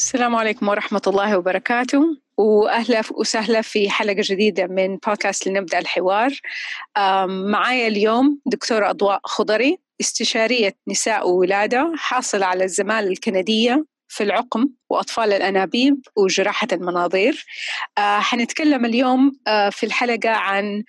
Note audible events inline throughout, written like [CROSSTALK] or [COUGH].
السلام عليكم ورحمة الله وبركاته وأهلا وسهلا في حلقة جديدة من بودكاست لنبدأ الحوار. معايا اليوم دكتورة أضواء خضري استشارية نساء وولادة حاصلة على الزمالة الكندية في العقم وأطفال الأنابيب وجراحة المناظير. آه حنتكلم اليوم آه في الحلقة عن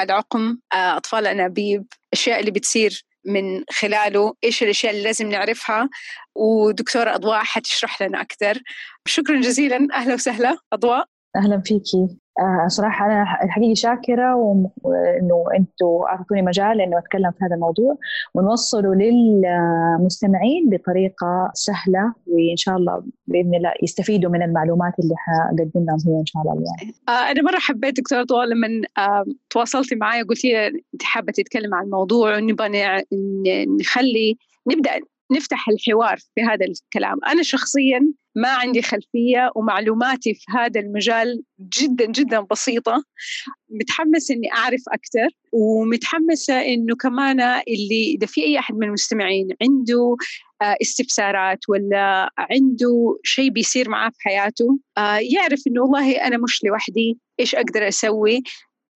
العقم آه أطفال الأنابيب الأشياء اللي بتصير من خلاله إيش الأشياء اللي لازم نعرفها ودكتورة أضواء حتشرح لنا أكثر شكرا جزيلا. أهلا وسهلا. أضواء. أهلا فيكي. آه صراحة أنا الحقيقة شاكرة وإنه أنتم أعطوني مجال إنه أتكلم في هذا الموضوع ونوصله للمستمعين بطريقة سهلة وإن شاء الله بإذن الله يستفيدوا من المعلومات اللي حقدم لهم هي إن شاء الله اليوم. آه أنا مرة حبيت دكتورة طوال لما آه تواصلتي معي وقلتي لي أنت حابة تتكلم عن الموضوع ونبغى نخلي نبدأ نفتح الحوار في هذا الكلام. أنا شخصيا ما عندي خلفية ومعلوماتي في هذا المجال جدا جدا بسيطة. متحمسة إني أعرف أكثر ومتحمسة إنه كمان اللي إذا في أي أحد من المستمعين عنده استفسارات ولا عنده شيء بيصير معاه في حياته يعرف إنه والله أنا مش لوحدي إيش أقدر أسوي؟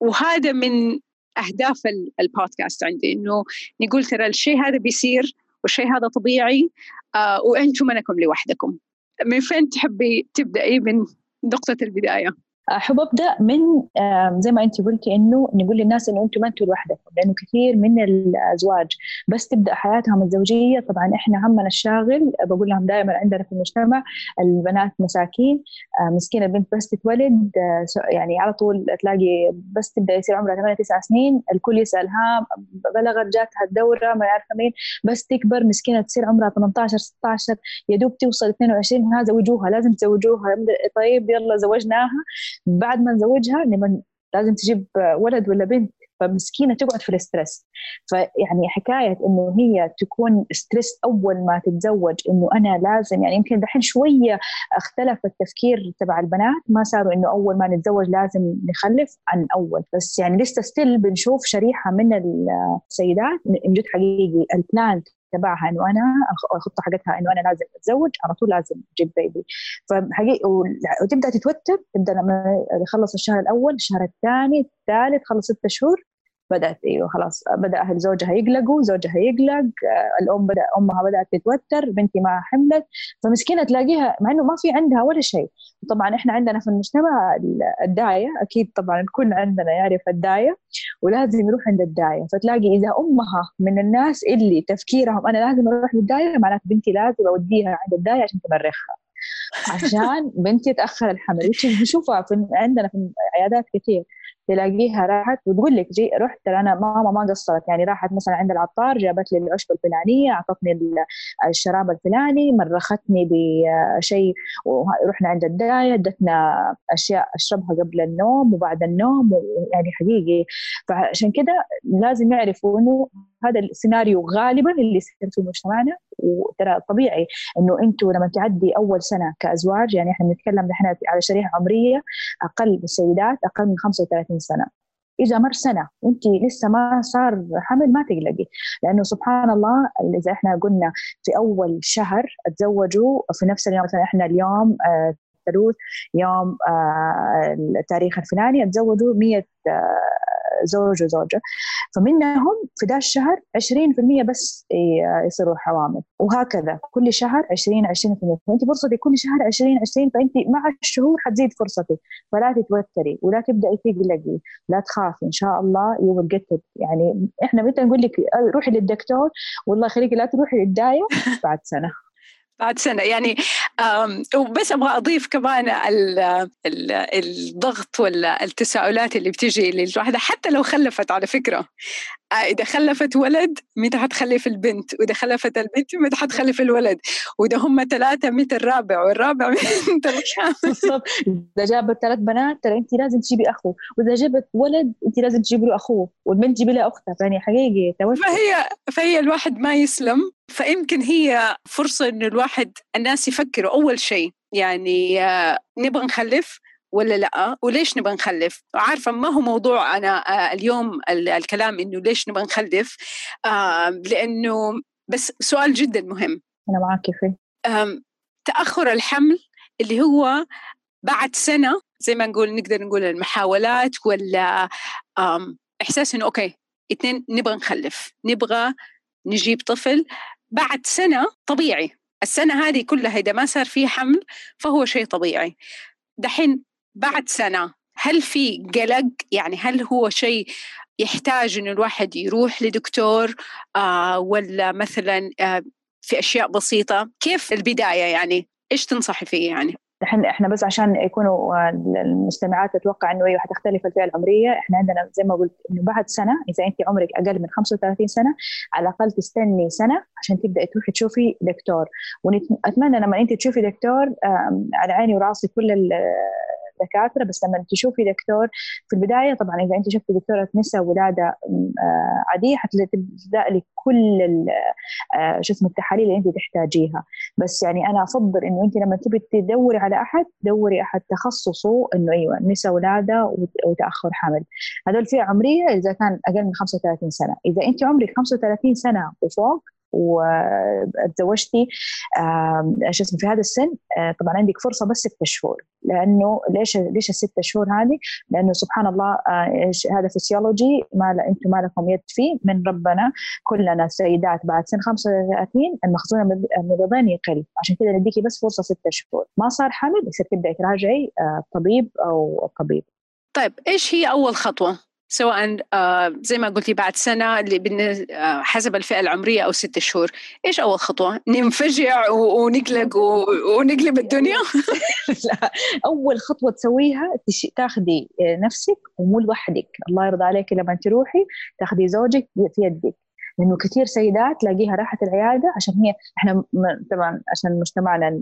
وهذا من أهداف البودكاست عندي إنه نقول ترى الشيء هذا بيصير والشيء هذا طبيعي آه وأنتم منكم لوحدكم من فين تحبي تبدأي من نقطة البداية؟ أحب أبدأ من زي ما أنت قلتي إنه نقول للناس إنه أنتم ما أنتم لوحدكم لأنه كثير من الأزواج بس تبدأ حياتهم الزوجية. طبعا إحنا همنا الشاغل بقول لهم دائما عندنا في المجتمع البنات مساكين مسكينة البنت بس تتولد يعني على طول تلاقي بس تبدأ يصير عمرها 8 9 سنين الكل يسال ها بلغت جاتها الدورة ما عارفه مين بس تكبر مسكينة تصير عمرها 18 16 يا دوب توصل 22 ها زوجوها لازم تزوجوها طيب يلا زوجناها. بعد ما نزوجها لما لازم تجيب ولد ولا بنت فمسكينة تقعد في ال stress فيعني حكاية إنه هي تكون stress أول ما تتزوج إنه أنا لازم يعني يمكن دحين شوية اختلف التفكير تبع البنات ما صاروا إنه أول ما نتزوج لازم نخلف عن أول. بس يعني لسه still بنشوف شريحة من السيدات من جد حقيقي ال plan تبعها انه أنا الخطه حقتها انه أنا لازم اتزوج على طول لازم أجيب baby فحقيقي وتبدأ تتوتر تبدأ لما يخلص الشهر الأول الشهر الثاني الثالث خلص ستة شهور بدأت أيوه خلاص بدأ أهل زوجها يقلقوا زوجها يقلق الأم بدأ أمها بدأت تتوتر بنتي ما حملت. فمسكينة تلاقيها مع إنه ما في عندها ولا شيء. طبعا إحنا عندنا في المجتمع الدايه أكيد طبعا الكل عندنا يعرف الدايه ولازم يروح عند الدايه فتلاقي إذا أمها من الناس اللي تفكيرهم أنا لازم أروح للدايه معناته بنتي لازم أوديها عند الدايه عشان تمرخها عشان بنتي تأخر الحمل. نشوفها في عندنا في عيادات كثير تلاقيها راحت وتقول لك جي رحت أنا ماما ما قصرت يعني راحت مثلا عند العطار جابت لي العشبه الفلانية أعطتني الشراب الفلاني مرختني بشيء ورحنا عند الداية ادتنا أشياء أشربها قبل النوم وبعد النوم يعني حقيقي. فعشان كده لازم يعرفوا إنه هذا السيناريو غالبا اللي يصير في مجتمعنا. وترى طبيعي إنه أنتم لما تعدي أول سنة كأزواج يعني إحنا بنتكلم نحن على شريحة عمرية أقل بالسيدات أقل من 35 سنة. إذا مر سنة وانت لسه ما صار حمل ما تقلقي. لأنه سبحان الله إذا إحنا قلنا في أول شهر تزوجوا في نفس اليوم مثلا إحنا اليوم آه الثلوث يوم آه التاريخ الفلاني تزوجوا 100 آه زوج وزوجة. فمنهم في ذا الشهر 20% بس يصيروا حوامل. وهكذا كل شهر 20 20% فانت فرصتك كل شهر 20 20 فانت مع الشهور حتزيد فرصتك. فلا تتوتري ولا تبدأي تقلقي. لا تخافي. إن شاء الله يو ويل جيت يعني إحنا متى نقول لك روحي للدكتور؟ والله يخليكي لا تروحي للداية. [LAUGHS] بعد سنة. بعد سنة. يعني وبس أبغى أضيف كمان الضغط ولا التساؤلات اللي بتجي للواحدة حتى لو خلفت على فكرة. آه، إذا خلفت ولد متى حتخلف البنت؟ وإذا خلفت البنت متى حتخلف الولد؟ وإذا هم ثلاثة متى الرابع؟ والرابع [LAUGHS] متى الخامس؟ إذا جابت ثلاث بنات ترى أنت لازم تجيبي أخوه وإذا جبت ولد أنت لازم تجيبي له أخوه. والبنت تجيبي لها أختها. يعني حقيقي فهي فهي الواحد ما يسلم. فيمكن هي فرصة إنه الواحد الناس يفكروا أول شيء يعني آه، نبغى نخلف ولا لأ؟ وليش نبغى نخلف؟ عارفة ما هو موضوع أنا آه، اليوم الكلام إنه ليش نبغى نخلف؟ لأنه بس سؤال جدا مهم. أنا معك فيه تأخر الحمل اللي هو بعد سنة زي ما نقول نقدر نقول المحاولات ولا إحساس إنه أوكي اثنين نبغى نخلف. نبغى نجيب طفل بعد سنة طبيعي. السنة هذه كلها إذا ما صار فيه حمل فهو شيء طبيعي. دحين بعد سنة هل في قلق؟ يعني هل هو شيء يحتاج إنه الواحد يروح لدكتور آه ولا مثلا آه في أشياء بسيطة؟ كيف البداية يعني؟ إيش تنصحي فيه يعني؟ إحنا إحنا بس عشان يكونوا المستمعات تتوقع إنه أيوه حتختلف الفئة العمرية. إحنا عندنا زي ما قلت إنه بعد سنة إذا أنت عمرك أقل من 35 سنة على الأقل تستني سنة عشان تبدأي تروحي تشوفي دكتور. واتمنى لما أنت تشوفي دكتور على عيني وراسي كل دكاتره بس لما تشوفي دكتور في البداية طبعا إذا أنت شفتي دكتورة نساء ولادة آه، عادية حتبدأ لك كل آه، شو اسمه التحاليل اللي أنت تحتاجيها. بس يعني أنا أفضل إنه أنت لما تبي تدوري على أحد دوري أحد تخصصه إنه أيوه نساء ولادة وتأخر حمل. هذول فئه عمرية إذا كان أقل من 35 سنة. إذا أنت عمرك 35 سنة وفوق وتزوجتي شو اسمه في هذا السن آه، طبعا عندك فرصة بس ست شهور لأنه ليش ليش الست شهور هذه؟ لأنه سبحان الله آه، هذا فسيولوجي ما أنتم ما لكم يد فيه من ربنا كلنا سيدات بعد سن 35 المخزون المبيضين يقل عشان كذا نديكي بس فرصة ست شهور. ما صار حمل يصير تبدأي تراجعي آه، أو الطبيب طيب إيش هي أول خطوة؟ سواء آه، زي ما قلتي بعد سنة آه، حسب الفئة العمرية أو ست شهور إيش أول خطوة؟ ننفجع ونقلق ونقلب الدنيا؟ [LAUGHS] لا أول خطوة تسويها تاخذي نفسك ومو لوحدك الله يرضى عليك لما تروحي تاخذي زوجك في يدك لأنه كثير سيدات تلاقيها راحت العيادة عشان هي إحنا طبعا عشان مجتمعنا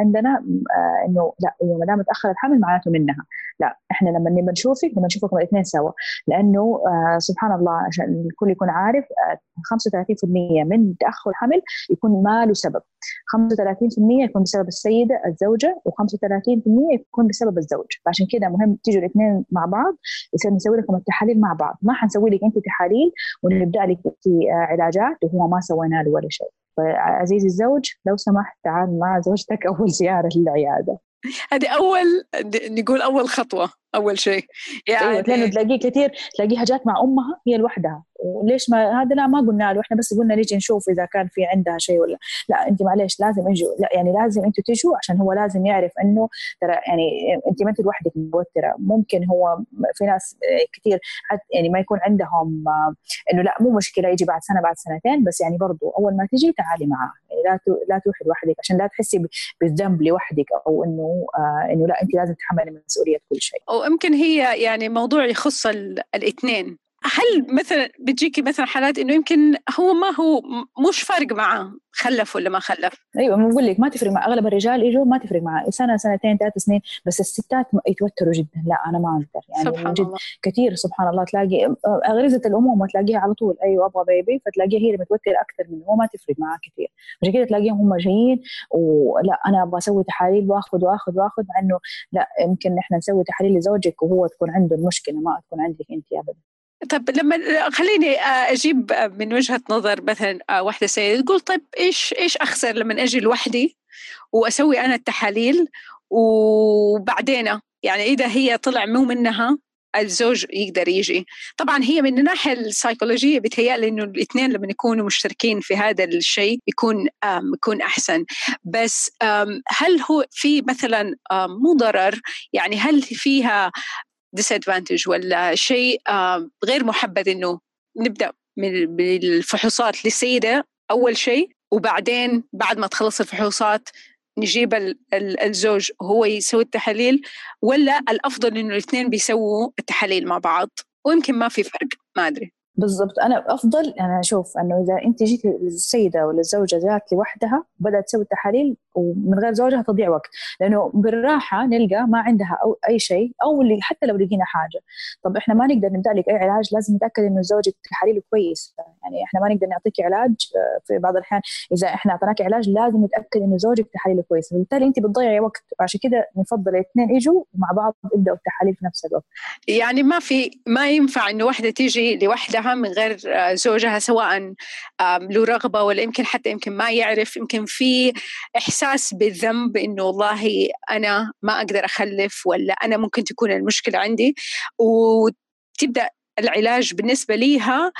عندنا آه، إنه لا ما دام تاخر الحمل معناته منها. لا إحنا لما نبى نشوفك نبى نشوفكم الاثنين سوا. لأنه آه سبحان الله عشان الكل يكون عارف آه 35% من تأخر الحمل يكون ما له سبب 35% يكون بسبب السيدة الزوجة و35% يكون بسبب الزوج. فعشان كذا مهم تيجوا الاثنين مع بعض يصير نسوي لكم التحاليل مع بعض. ما حنسوي لك أنت تحاليل ونبدأ لك في علاجات وهو ما سوينا له ولا شيء. فعزيزي الزوج لو سمحت تعال مع زوجتك أول [LAUGHS] زيارة للعيادة. هذه أول نقول أول خطوة. أول شيء. يعني أيوة لأنه تلاقيه كثير تلاقيها جات مع أمها هي لوحدها. وليش ما هذا لا ما قلنا له إحنا بس قلنا نيجي نشوف إذا كان في عندها شيء ولا لا. انت معلش لازم اجوا لا يعني لازم أنتوا تجوا عشان هو لازم يعرف إنه ترى يعني انت ما انت لوحدك متوتره ممكن هو في ناس كثير يعني ما يكون عندهم إنه لا مو مشكلة يجي بعد سنة بعد سنتين بس يعني برضو أول ما تجي تعالي معاه. يعني لا لا تروحي لوحدك عشان لا تحسي بالذنب لوحدك أو إنه آه إنه لا انت لازم تتحملي مسؤولية كل شيء. ويمكن هي يعني موضوع يخص الاثنين. هل مثلا بتجيكي مثلا حالات إنه يمكن هو ما هو مش فارق معاه خلف ولا ما خلف؟ أيوه بقول لك ما تفرق مع أغلب الرجال يجوا ما تفرق معاه. سنة سنتين ثلاث سنين بس الستات يتوتروا جدا. لا أنا ما أقدر. يعني سبحان جد الله. كثير سبحان الله. تلاقي غريزه الأمومة تلاقيها على طول. أيوه أبغى بيبي فتلاقيها هي اللي متوتره أكثر منه. هو ما تفرق معاه كثير. عشان كذا تلاقيهم هم جايين ولا أنا أبغى أسوي تحاليل واخذ وآخذ وآخذ مع إنه لا يمكن إحنا نسوي تحاليل لزوجك وهو تكون عنده المشكلة ما تكون عندك أنت ابدا. طب لما خليني أجيب من وجهة نظر مثلا واحدة سيدة تقول طيب إيش إيش أخسر لما أجي لوحدي وأسوي أنا التحاليل؟ وبعدين يعني إذا هي طلع مو منها الزوج يقدر يجي. طبعا هي من الناحية السيكولوجية بتهيألي إنه الاثنين لما يكونوا مشتركين في هذا الشيء يكون يكون أحسن. بس هل هو في مثلا مو ضرر؟ يعني هل فيها disadvantage ولا شيء غير محبذ إنه نبدأ بالفحوصات للسيدة أول شيء وبعدين بعد ما تخلص الفحوصات نجيب الزوج هو يسوي التحاليل ولا الأفضل إنه الاثنين بيسووا التحاليل مع بعض ويمكن ما في فرق ما أدري. بالضبط. أنا أفضل أنا أشوف أنه إذا أنت جيت للسيدة ولا الزوجة جات لوحدها بدأت تسوي التحاليل ومن غير زوجها تضيع وقت. لأنه بالراحة نلقى ما عندها أو أي شيء أو اللي حتى لو لقينا حاجة. طب إحنا ما نقدر نبدأ لك أي علاج لازم نتأكد إنه زوجك تحاليله كويس. يعني إحنا ما نقدر نعطيك علاج آه، في بعض الأحيان إذا إحنا أعطيناك علاج لازم نتأكد إنه زوجك تحاليله كويسه فبالتالي انت بتضيعي وقت. عشان كذا نفضل الاثنين يجوا مع بعض يبدأوا التحاليل في نفس الوقت. يعني ما في ما ينفع إنه واحدة تيجي لوحدها من غير آه، زوجها سواء له رغبة ولا يمكن حتى يمكن ما يعرف يمكن في إحساس بالذنب إنه والله أنا ما أقدر أخلف ولا أنا ممكن تكون المشكلة عندي وتبدأ العلاج بالنسبة ليها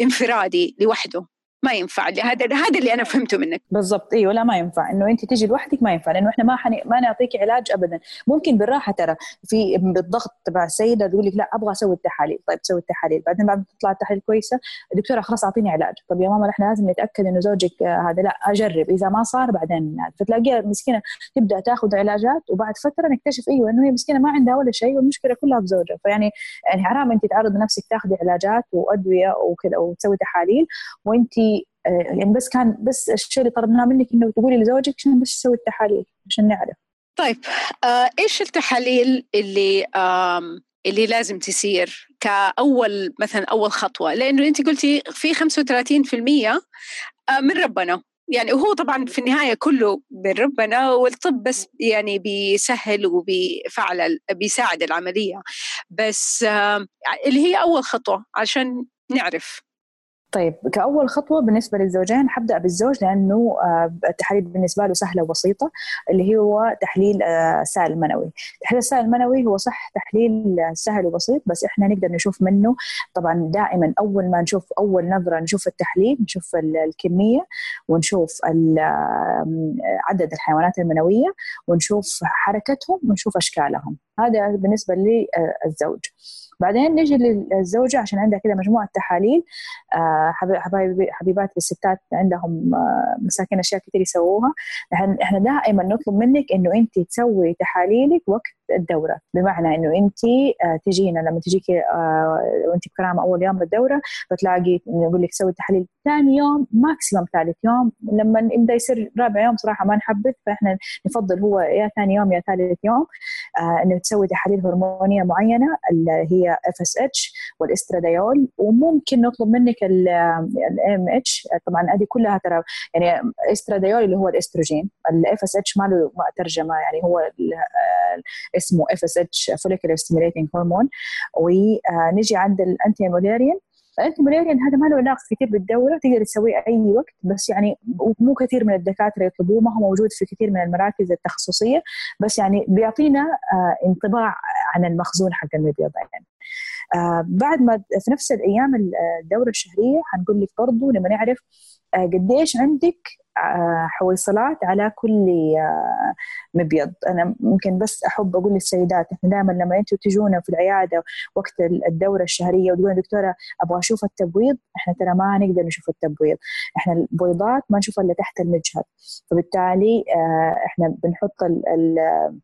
انفرادي لوحده. ما ينفع هذا هذا اللي أنا فهمته منك. بالضبط. إيوه لا ما ينفع. إنه أنت تجي لوحدك ما ينفع لأنه إحنا ما حني... ما نعطيك علاج ابدا. ممكن بالراحة ترى في بالضغط تبع السيدة تقول لك لا أبغى أسوي التحاليل. طيب تسوي التحاليل. بعدين بعد ما تطلع التحاليل كويسة الدكتورة خلاص أعطيني علاج. طب يا ماما إحنا لازم نتأكد إنه زوجك هذا لا أجرب. إذا ما صار بعدين فتلاقيها مسكينة تبدأ تاخذ علاجات وبعد فترة نكتشف إيوه إنه هي مسكينة ما عندها ولا شيء والمشكلة كلها في زوجها. فيعني يعني حرام أنت تعرضي نفسك تاخذي علاجات وأدوية وكذا وتسوي تحاليل وأنت آه، يعني بس كان بس الشيء اللي طلبناه منك إنه تقولي لزوجك عشان بس تسوي التحاليل عشان نعرف. طيب آه إيش التحاليل اللي آم اللي لازم تصير كأول مثلا أول خطوة؟ لأنه أنت قلتي في 35% آه، من ربنا. يعني وهو طبعا في النهاية كله من ربنا والطب بس يعني بيسهل وبيفعل بيساعد العملية. بس اللي هي أول خطوة عشان نعرف. طيب كأول خطوة بالنسبة للزوجين حبدأ بالزوج لأنه آه، التحاليل بالنسبة له سهلة وبسيطة اللي هو تحليل السائل آه، المنوي تحليل السائل المنوي هو صح تحليل سهل وبسيط بس إحنا نقدر نشوف منه طبعا دائما أول ما نشوف أول نظرة نشوف التحليل نشوف الكمية ونشوف عدد الحيوانات المنوية ونشوف حركتهم ونشوف أشكالهم. هذا بالنسبة للزوج. بعدين نجي للزوجة عشان عندها كده مجموعة تحاليل. آه، حبايبي حبيبات الستات عندهم آه، مساكين أشياء كثير يسووها. إحنا دائما نطلب منك إنه أنت تسوي تحاليلك وقت الدورة. بمعنى إنه أنت آه، تجينا لما تجيكي وأنت بكرامة أول يوم بالدورة بتلاقي نقول لك سوي التحاليل ثاني يوم maximum ثالث يوم. لما يبدا يصير رابع يوم صراحة ما نحبذ فإحنا نفضل هو يا ثاني يوم يا ثالث يوم آه إنه تسوي تحاليل هرمونية معينة اللي هي FSH وال estradiol. وممكن نطلب منك ال AMH طبعا هذه كلها ترى يعني إستراديول اللي هو الإستروجين. ال FSH ما له ترجمة يعني هو آه، اسمه FSH follicular stimulating hormone ونجي عند ال anti-Müllerian ف anti-Müllerian هذا ما له علاقة كثير بالدورة تقدر تسويه أي وقت بس يعني مو كثير من الدكاترة يطلبوه ما هو موجود في كثير من المراكز التخصصية بس يعني بيعطينا آه انطباع عن المخزون حق المبيض يعني. آه بعد ما في نفس الأيام الدورة الشهرية حنقول لك برضه لما نعرف آه قديش عندك حويصلات على كل آه، مبيض. أنا ممكن بس أحب أقول للسيدات إحنا دائما لما أنتم تجونا في العيادة وقت الدورة الشهرية وتقولون دكتورة أبغى أشوف التبويض إحنا ترى ما نقدر نشوف التبويض. إحنا البويضات ما نشوفها إلا تحت المجهر. فبالتالي آه، إحنا بنحط ال آه،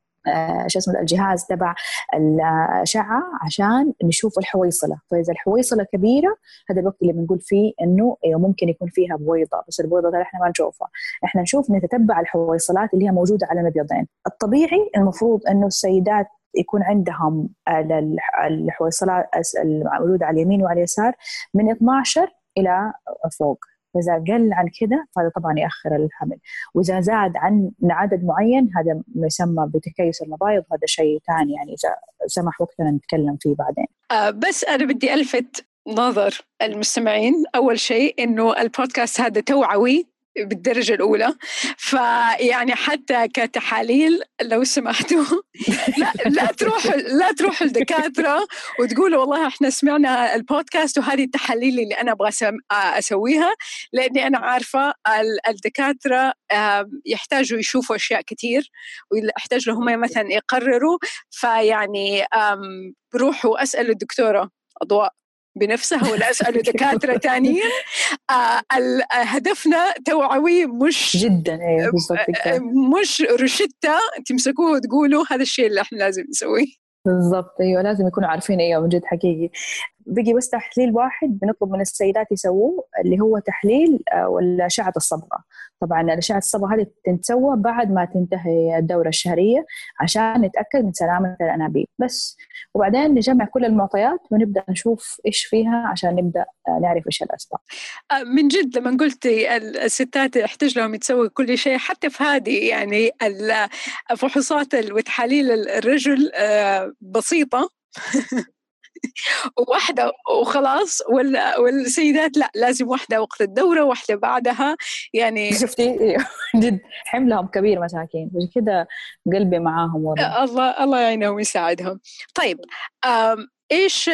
شو اسمه الجهاز تبع الأشعة عشان نشوف الحويصلة. فإذا الحويصلة كبيرة هذا الوقت اللي بنقول فيه إنه أيوه ممكن يكون فيها بويضة بس البويضة ده إحنا ما نشوفها. إحنا نشوف نتتبع الحويصلات اللي هي موجودة على المبيضين. الطبيعي المفروض إنه السيدات يكون عندهم الحويصلات الموجوده على اليمين وعلى اليسار من 12 إلى فوق. فإذا قل عن كذا فهذا طبعا يأخر الحمل. وإذا زاد عن عدد معين هذا ما يسمى بتكيس المبايض هذا شيء ثاني يعني إذا سمح وقتنا نتكلم فيه بعدين. آه بس أنا بدي ألفت نظر المستمعين. أول شيء إنه البودكاست هذا توعوي بالدرجة الأولى. فيعني حتى كتحاليل لو سمحتوا لا, لا تروحوا لا تروحوا الدكاترة وتقولوا والله إحنا سمعنا البودكاست وهذه التحاليل اللي أنا أبغى أسويها لأني أنا عارفة الدكاترة يحتاجوا يشوفوا أشياء كثير ويحتاجوا هم مثلا يقرروا. فيعني بروحوا أسألوا الدكتورة أضواء. بنفسها ولا أسأل [LAUGHS] دكاترة ثانيين آه هدفنا توعوي مش جدا بالضبط آه مش روشته تمسكوه وتقولوا هذا الشيء اللي إحنا لازم نسويه. بالضبط أيوه لازم يكونوا عارفين أيوه من جد حقيقي. بقي بس تحليل واحد بنطلب من السيدات يسووه اللي هو تحليل آه، ولا أشعة الصبغة. طبعا أشعة الصبغة هذه تتسوى بعد ما تنتهي الدورة الشهرية عشان نتأكد من سلامة الأنابيب. بس وبعدين نجمع كل المعطيات ونبدأ نشوف إيش فيها عشان نبدأ آه، نعرف إيش الأسباب. آه، من جد لما قلتي الستات يحتاج لهم يتسوي كل شيء حتى في هذه يعني الفحوصات وتحاليل الرجل بسيطة. [LAUGHS] واحدة وخلاص والسيدات لا لازم واحدة وقت الدورة واحدة بعدها. يعني [LAUGHS] شفتي؟ جد حملهم كبير مساكين عشان كذا قلبي معاهم والله. الله الله يعينهم ويساعدهم. طيب إيش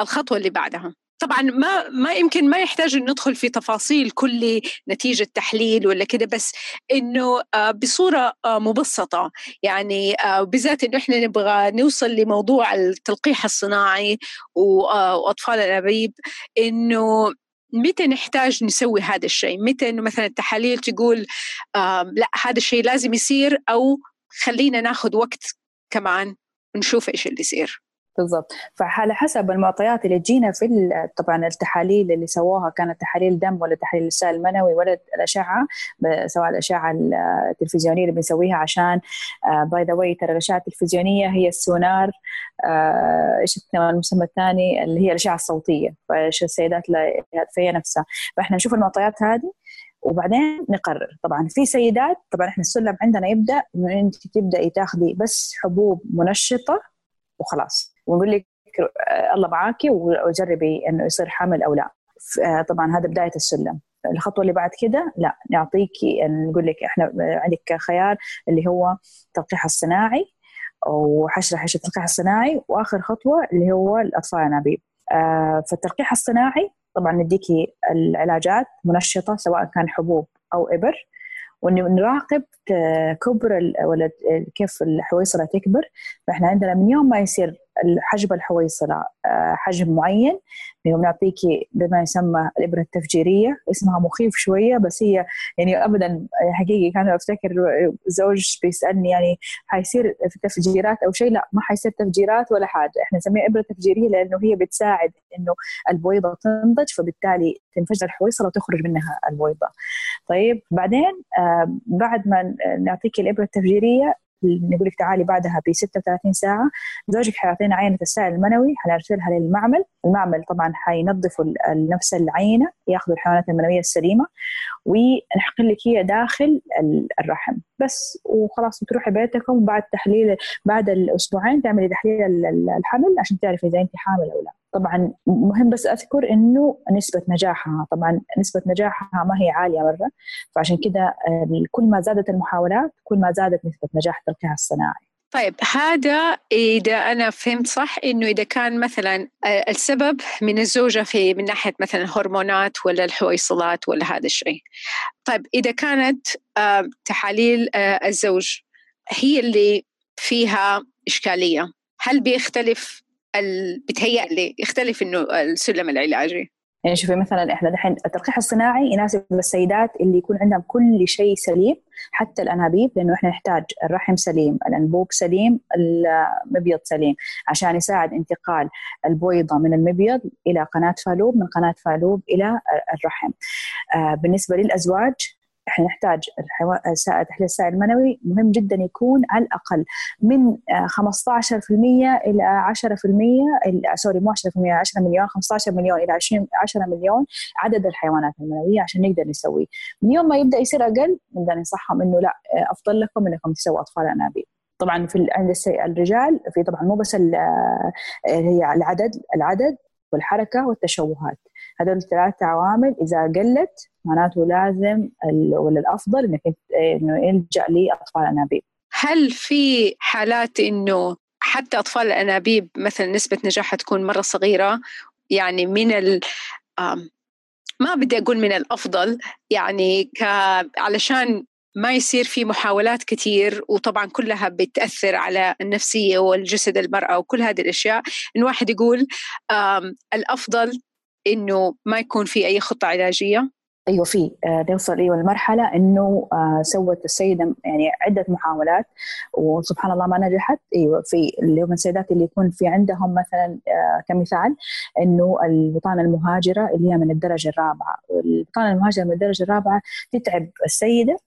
الخطوة اللي بعدها؟ طبعا ما ما يمكن ما يحتاج ان ندخل في تفاصيل كل نتيجة تحليل ولا كده بس إنه آه، بصورة آه، مبسطة. يعني آه، بالذات إنه إحنا نبغى نوصل لموضوع التلقيح الصناعي وأطفال الانابيب إنه متى نحتاج نسوي هذا الشيء؟ متى إنه مثلا التحاليل تقول لا هذا الشيء لازم يصير أو خلينا ناخذ وقت كمان ونشوف إيش اللي يصير. بالضبط. فعلى حسب المعطيات اللي تجينا في طبعا التحاليل اللي سووها كانت تحاليل دم ولا تحاليل السائل المنوي ولا الأشعة سواء الأشعة التلفزيونية اللي بنسويها عشان by the way ترى الأشعة التلفزيونية هي السونار آه، إيش المسمى الثاني؟ اللي هي الأشعة الصوتية. فإيش السيدات فهي نفسها. فإحنا نشوف المعطيات هذه وبعدين نقرر. طبعا في سيدات طبعا إحنا السلم عندنا يبدأ انه انت تبدأي تاخذي بس حبوب منشطة وخلاص. ونقول لك آه، الله معاكي وجربي إنه يصير حمل أو لا. آه، طبعا هذا بداية السلم. الخطوة اللي بعد كده لا نعطيكي نقول لك إحنا عندك خيار اللي هو التلقيح الصناعي وحشرة حشرة التلقيح الصناعي وآخر خطوة اللي هو الاطفال الأنابيب. آه فالتلقيح الصناعي طبعا نديكي العلاجات منشطة سواء كان حبوب أو إبر ونراقب كبر ولا كيف الحويصله تكبر. فإحنا عندنا من يوم ما يصير حجم الحويصلة آه، حجم معين. يوم نعطيكي بما يسمى الإبرة التفجيرية. اسمها مخيف شوية بس هي يعني ابدا حقيقي كان أفتكر زوج بيسألني يعني حيصير في تفجيرات أو شيء. لا ما حيصير تفجيرات ولا حاجة. إحنا نسميها إبرة تفجيرية لأنه هي بتساعد إنه البويضة تنضج فبالتالي تنفجر الحويصلة وتخرج منها البويضة. طيب بعدين آه بعد ما نعطيك الإبرة التفجيرية نقول لك تعالي بعدها ب 36 ساعة زوجك حيعطينا عينة السائل المنوي حنرسلها للمعمل. المعمل طبعا حينظفوا نفس العينة ياخذوا الحيوانات المنوية السليمة ونحقن لك هي داخل الرحم. بس وخلاص بتروحي بيتكم بعد تحليل بعد الأسبوعين تعملي تحليل الحمل عشان تعرفي إذا انت حامل أو لا. طبعا مهم بس أذكر إنه نسبة نجاحها طبعا نسبة نجاحها ما هي عالية مرة فعشان كده كل ما زادت المحاولات كل ما زادت نسبة نجاح التلقيح الصناعي. طيب هذا إذا أنا فهمت صح إنه إذا كان مثلا السبب من الزوجة في من ناحية مثلا الهرمونات ولا الحويصلات ولا هذا الشيء. طيب إذا كانت تحاليل الزوج هي اللي فيها إشكالية هل بيختلف بتهيأ لي يختلف إنه السلم العلاجي يعني شوفي مثلا إحنا دحين التلقيح الصناعي يناسب السيدات اللي يكون عندهم كل شيء سليم حتى الأنابيب لأنه إحنا نحتاج الرحم سليم، الأنبوب سليم، المبيض سليم عشان يساعد انتقال البويضة من المبيض إلى قناة فالوب، من قناة فالوب إلى الرحم. آه بالنسبة للأزواج إحنا نحتاج تحليل السائل المنوي. مهم جدا يكون على الأقل من 15% آه، إلى 10% سوري مو 10% 10 مليون 15 مليون إلى 20 10 مليون عدد الحيوانات المنوية عشان نقدر نسويه من يوم ما يبدأ يصير أقل نقدر ننصحهم إنه لا آه، أفضل لكم إنكم تسووا أطفال أنابيب. طبعا في عند الرجال في طبعا مو بس آه، هي العدد العدد والحركة والتشوهات. هذول الثلاثة عوامل إذا قلت معناته لازم ولا الأفضل إنك إنه يلجأ لأطفال أنابيب هل في حالات إنه حتى أطفال الأنابيب مثلا نسبة نجاحها تكون مرة صغيرة؟ يعني من ال ما بدي أقول من الأفضل يعني ك علشان ما يصير في محاولات كثير وطبعا كلها بتأثر على النفسية والجسد المرأة وكل هذه الأشياء إن واحد يقول الأفضل إنه ما يكون في أي خطة علاجية؟ أيوه في آه نوصل أيوه لمرحلة إنه آه سوت السيدة يعني عدة محاولات وسبحان الله ما نجحت. أيوه في اللي هم السيدات اللي يكون في عندهم مثلا آه كمثال إنه البطانة المهاجرة اللي هي من الدرجة الرابعة. البطانة المهاجرة من الدرجة الرابعة تتعب السيدة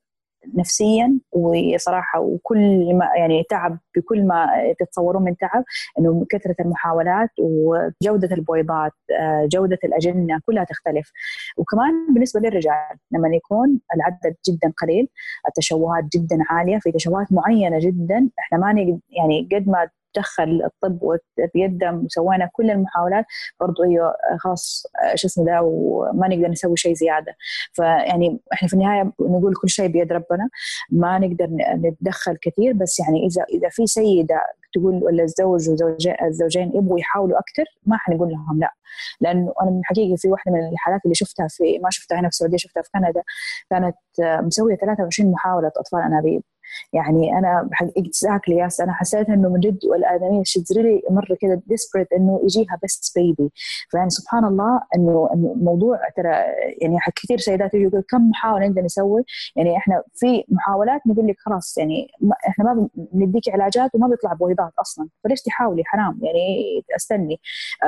نفسيا وصراحة وكل ما يعني تعب بكل ما تتصورون من تعب إنه كثرة المحاولات وجودة البويضات آه، جودة الأجنة كلها تختلف. وكمان بالنسبة للرجال لما يكون العدد جدا قليل التشوهات جدا عالية في تشوهات معينة جدا إحنا ما يعني قد ما دخل الطب وتقدم وسوينا كل المحاولات برضو أيوه خلاص شو اسمه ده وما نقدر نسوي شيء زيادة. فيعني إحنا في النهاية نقول كل شيء بيد ربنا ما نقدر نتدخل كثير بس يعني إذا إذا في سيده تقول ولا الزوج والزوجين يبغوا يحاولوا أكثر ما حنقول لهم لا. لأنه أنا من حقيقه في واحدة من الحالات اللي شفتها في ما شفتها هنا في السعودية شفتها في كندا كانت مسوية 23 محاولة أطفال أنابيب. يعني أنا exactly yes أنا حسيت إنه من جد والآدمية she's really مرة كذا desperate إنه يجيها بس baby فيعني سبحان الله إنه الموضوع ترى يعني كثير سيدات يقول كم محاولة نقدر نسوي؟ يعني إحنا في محاولات نقول لك خلاص يعني إحنا ما بنديك علاجات وما بيطلع بويضات أصلا. فليش تحاولي؟ حرام. يعني استني.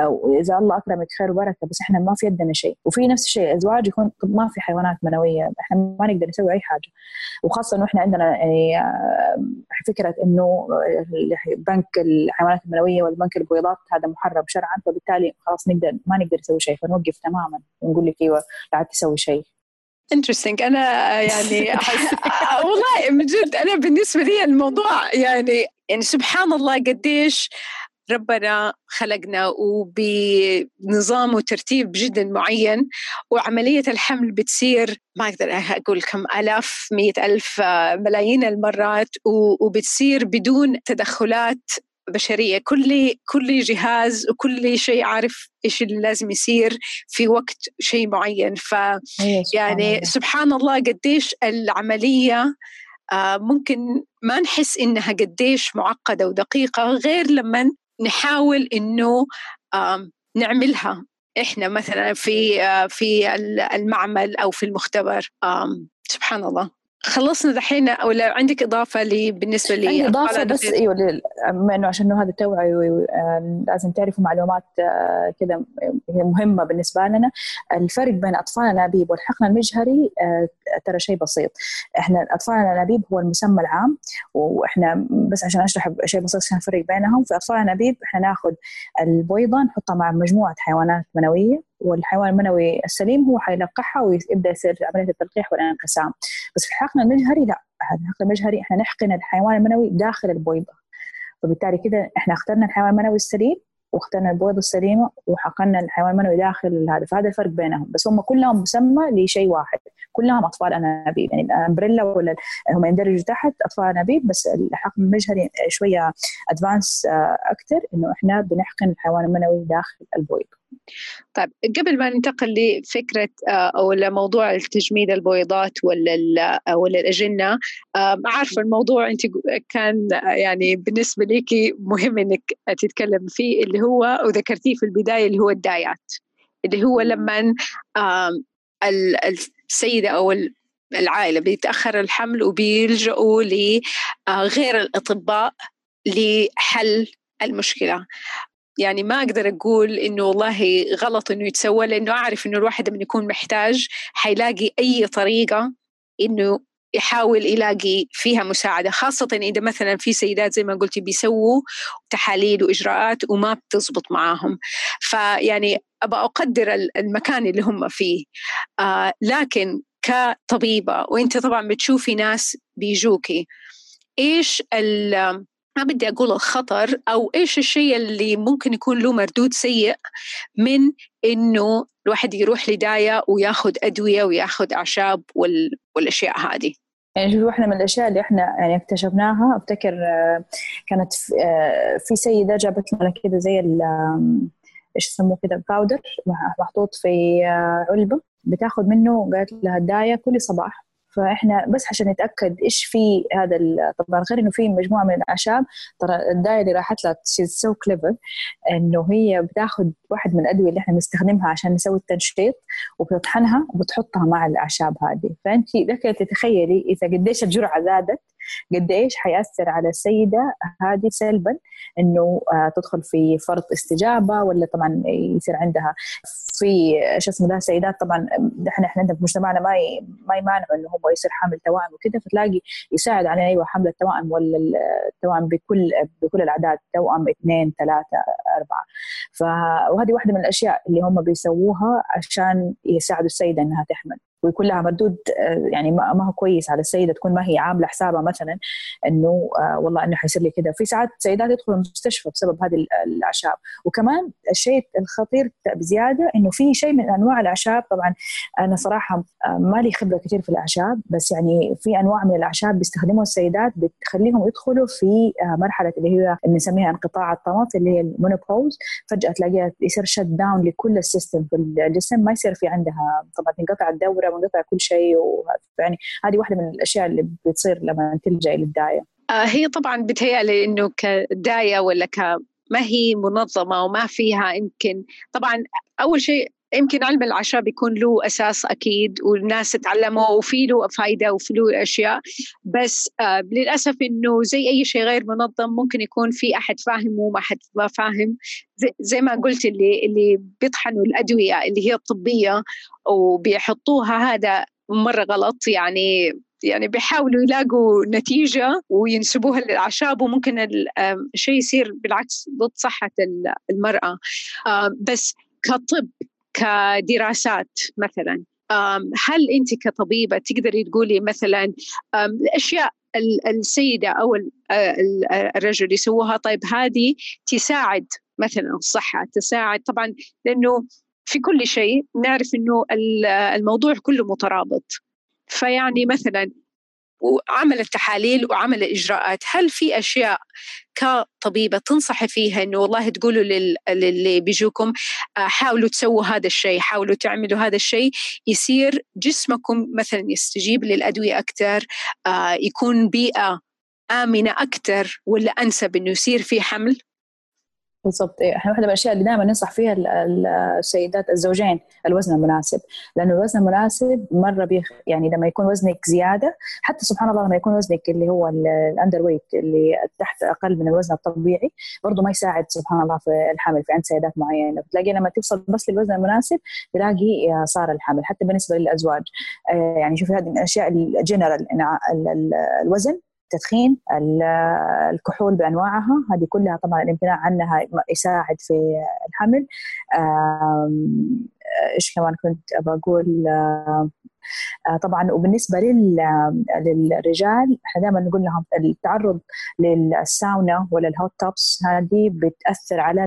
واذا الله أكرمك خير وبركة بس إحنا ما في يدنا شيء. وفي نفس الشيء أزواج يكون ما في حيوانات منوية. إحنا ما نقدر نسوي أي حاجة. وخاصة انه إحنا عندنا يعني فكرة إنه بنك الحيوانات المنويه والبنك البويضات هذا محرم شرعا فبالتالي خلاص نقدر ما نقدر نسوي شيء فنوقف تماما ونقول لك أيوه لا تسوي شيء. انترستنج أنا يعني [LAUGHS] والله من جد أنا بالنسبة لي الموضوع يعني يعني سبحان الله قديش ربنا خلقنا وبنظام وترتيب جدا معين وعملية الحمل بتصير ما أقدر أقول كم ألاف مئة ألف ملايين المرات وبتصير بدون تدخلات بشرية. كل كل جهاز وكل شيء عارف إيش اللي لازم يصير في وقت شيء معين. ف يعني سبحان الله قديش العملية ممكن ما نحس إنها قديش معقدة ودقيقة غير لما نحاول إنه نعملها. إحنا مثلا في آه، في المعمل أو في المختبر سبحان الله. خلصنا دحين ولا عندك إضافة لي بالنسبة لي عندي اضافه بس إيوه بما إنه عشان هذا التوعيه لازم تعرفوا معلومات آه، كذا هي مهمة بالنسبة لنا. الفرق بين أطفال الأنابيب والحقن المجهري آه، ترى شيء بسيط. إحنا أطفال الأنابيب هو المسمى العام وإحنا بس عشان أشرح شيء بسيط عشان الفرق بينهم في أطفال الأنابيب إحنا ناخذ البويضه نحطها مع مجموعة حيوانات منوية. والحيوان المنوي السليم هو حيلقحها ويبدأ يصير عملية التلقيح والانقسام. بس في الحقن المجهري لا. الحقن المجهري إحنا نحقن الحيوان المنوي داخل البويضة. فبالتالي كده إحنا اخترنا الحيوان المنوي السليم واخترنا البويضة السليمة وحقنا الحيوان المنوي داخل هذا. فهذا الفرق بينهم. بس هم كلهم مسمى لشيء واحد. كلهم أطفال أنابيب يعني الأمبريلا ولا هم يندرجوا تحت أطفال أنابيب بس الحقن المجهري شوية أدفانس آه، أكثر إنه إحنا بنحقن الحيوان المنوي داخل البويضة طيب قبل ما ننتقل لفكرة آه، أو لموضوع التجميد البويضات ولا ولا الأجنة عارفة الموضوع أنت كان يعني بالنسبة لك مهم إنك تتكلم فيه اللي هو وذكرتيه في البداية اللي هو الدايات. اللي هو لما السيدة أو العائلة بيتأخر الحمل وبيلجأوا لغير آه، الأطباء لحل المشكلة. يعني ما أقدر أقول إنه والله غلط إنه يتسوى لأنه أعرف إنه الواحد من يكون محتاج حيلاقي أي طريقة إنه يحاول يلاقي فيها مساعدة خاصة إذا مثلا في سيدات زي ما قلتي بيسووا تحاليل وإجراءات وما بتزبط معاهم. فيعني أبى أقدر المكان اللي هم فيه. آه لكن كطبيبة وإنت طبعا بتشوفي ناس بيجوكي إيش ما بدي أقول الخطر أو إيش الشيء اللي ممكن يكون له مردود سيء من إنه الواحد يروح لداية وياخذ أدوية وياخذ أعشاب والأشياء هذه. يعني شوف واحدة من الأشياء اللي إحنا يعني اكتشفناها أفتكر آه، كانت آه، في سيدة جابت لنا كذا زي إيش يسموه كذا باودر محطوط في آه، علبة بتاخذ منه قالت لها الداية كل صباح. فإحنا بس عشان نتأكد إيش في هذا طبعا غير إنه في مجموعة من الأعشاب ترى الدايه اللي راحت لها she's so clever إنه هي بتاخذ واحد من الأدوية اللي إحنا نستخدمها عشان نسوي التنشيط وبتطحنها وبتحطها مع الأعشاب هذه. فانت لك تتخيلي إذا قديش الجرعة زادت قد إيش حيأثر على السيدة هذه سلبا؟ إنه آه، تدخل في فرط استجابة ولا طبعا يصير عندها في شو اسمه ده سيدات طبعا إحنا إحنا عندنا في مجتمعنا ما ما يمانعوا إنه هو يصير حامل توائم وكذا فتلاقي يساعد على أيوه حمل التوائم ولا التوائم بكل بكل الأعداد توأم اثنين ثلاثة أربعة. ف وهذه واحدة من الأشياء اللي هم بيسووها عشان يساعدوا السيدة إنها تحمل. ويكون لها مردود آه، يعني ما هو كويس على السيدة تكون ما هي عاملة حسابها مثلا إنه آه، والله إنه حيصير لي كذا في ساعات سيدات يدخلوا المستشفى بسبب هذه الأعشاب. وكمان الشيء الخطير بزيادة إنه في شيء من أنواع الأعشاب طبعا أنا صراحة آه، ما لي خبرة كثير في الأعشاب بس يعني في أنواع من الأعشاب بيستخدموها السيدات بتخليهم يدخلوا في مرحلة اللي هي اللي نسميها انقطاع الطمث اللي هي ال menopause. فجأة تلاقيها يصير shut down لكل ال system في الجسم ما يصير في عندها طبعا تنقطع الدورة منقطع كل شيء يعني هذه واحدة من الأشياء اللي بتصير لما تلجا للداية. آه هي طبعا بتهيألي إنه كداية ولا ك ما هي منظمة وما فيها يمكن طبعا أول شيء يمكن علم الاعشاب يكون له أساس أكيد والناس تعلموا وفي له فائده وفي له أشياء. بس آه للأسف إنه زي أي شيء غير منظم ممكن يكون في أحد فاهم وما حد ما فاهم. زي, زي ما قلت اللي اللي بيطحنوا الأدوية اللي هي الطبية وبيحطوها هذا مرة غلط. يعني يعني بيحاولوا يلاقوا نتيجة وينسبوها للأعشاب وممكن الشيء يصير بالعكس ضد صحة المرأة. بس كطب كدراسات مثلا. هل أنت كطبيبة تقدري تقولي مثلا الأشياء السيدة أو الرجل يسووها طيب هذه تساعد مثلا الصحة تساعد طبعا لأنه في كل شيء نعرف إنه الموضوع كله مترابط. فيعني مثلا وعمل التحاليل وعمل الإجراءات. هل في أشياء كطبيبة تنصحي فيها أنه والله تقولوا للي بيجوكم آه، حاولوا تسووا هذا الشيء حاولوا تعملوا هذا الشيء يصير جسمكم مثلا يستجيب للأدوية أكثر آه، يكون بيئة آمنة أكثر ولا أنسب أنه يصير في حمل؟ بالضبط. إيه، إحنا واحدة من الأشياء اللي دائما ننصح فيها السيدات الزوجين الوزن المناسب. لأنه الوزن المناسب مرة big يعني لما يكون وزنك زيادة حتى سبحان الله لما يكون وزنك اللي هو ال underweight اللي تحت أقل من الوزن الطبيعي برضه ما يساعد سبحان الله في الحمل في عند سيدات معينة. بتلاقي لما توصل بس للوزن المناسب تلاقي صار الحمل حتى بالنسبة للأزواج. آه، يعني شوفي هذه من الأشياء الجنرال الوزن. التدخين الكحول بأنواعها. هذه كلها طبعا الامتناع عنها يساعد في الحمل. إيش كمان كنت بقول طبعا وبالنسبة للرجال إحنا دائما نقول لهم التعرض للساونا ولا الهوت توبس هذه بتأثر على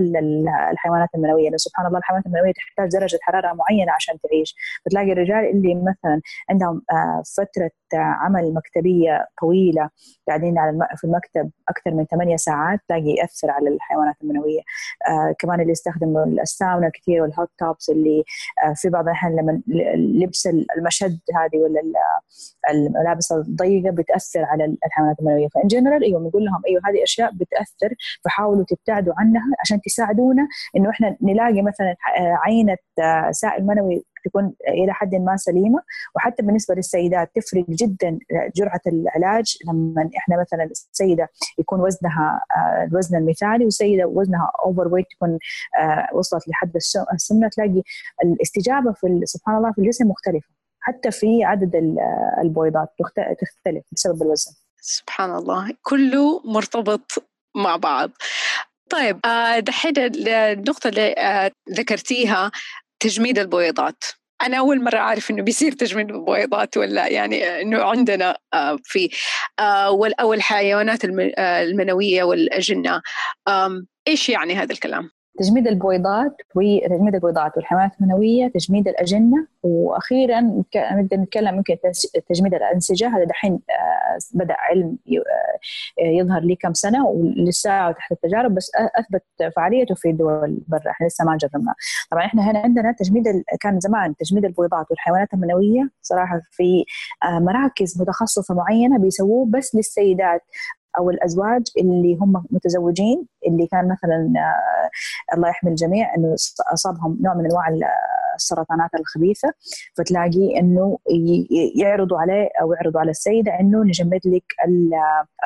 الحيوانات المنوية. لأن سبحان الله الحيوانات المنوية تحتاج درجة حرارة معينة عشان تعيش. فتلاقي الرجال اللي مثلا عندهم آه، فترة عمل مكتبية طويلة قاعدين على في المكتب أكثر من 8 ساعات تلاقي يأثر على الحيوانات المنوية. آه كمان اللي يستخدموا الساونا كثير وال hot tubs اللي آه في بعض الأحيان لما لبس المشد هذه ولا الملابس الضيقة بتأثر على الحيوانات المنويه ف in general أيوه بنقول لهم أيوه هذه أشياء بتأثر فحاولوا تبتعدوا عنها عشان تساعدونا إنه إحنا نلاقي مثلا عينة آه، سائل منوي تكون إلى حد ما سليمة. وحتى بالنسبة للسيدات تفرق جدا جرعة العلاج لما إحنا مثلا السيدة يكون وزنها آه، الوزن المثالي وسيدة وزنها overweight تكون آه، وصلت لحد السمنة تلاقي الاستجابة في سبحان الله في الجسم مختلفة. حتى في عدد البويضات تختلف بسبب الوزن. سبحان الله. كله مرتبط مع بعض. طيب آه، دحين النقطة اللي ذكرتيها تجميد البويضات. أنا أول مرة أعرف إنه بيصير تجميد البويضات ولا يعني إنه عندنا آه، في أو الحيوانات المنوية والأجنة. إيش يعني هذا الكلام؟ تجميد البويضات وتجميد البويضات والحيوانات المنوية تجميد الأجنة وأخيرا نبدأ نتكلم ممكن تجميد الأنسجة. هذا دحين آه، بدأ علم آه، يظهر لي كم سنة ولسه تحت التجارب بس أثبت فعاليته في دول برا. إحنا لسه ما جربنا طبعا إحنا هنا عندنا تجميد كان زمان تجميد البويضات والحيوانات المنوية صراحة في آه، مراكز متخصصة معينة بيسووه بس للسيدات. أو الأزواج اللي هم متزوجين اللي كان مثلا آه، الله يحمي الجميع إنه أصابهم نوع من أنواع السرطانات الخبيثة فتلاقي إنه يعرضوا عليه أو يعرضوا على السيدة إنه نجمد لك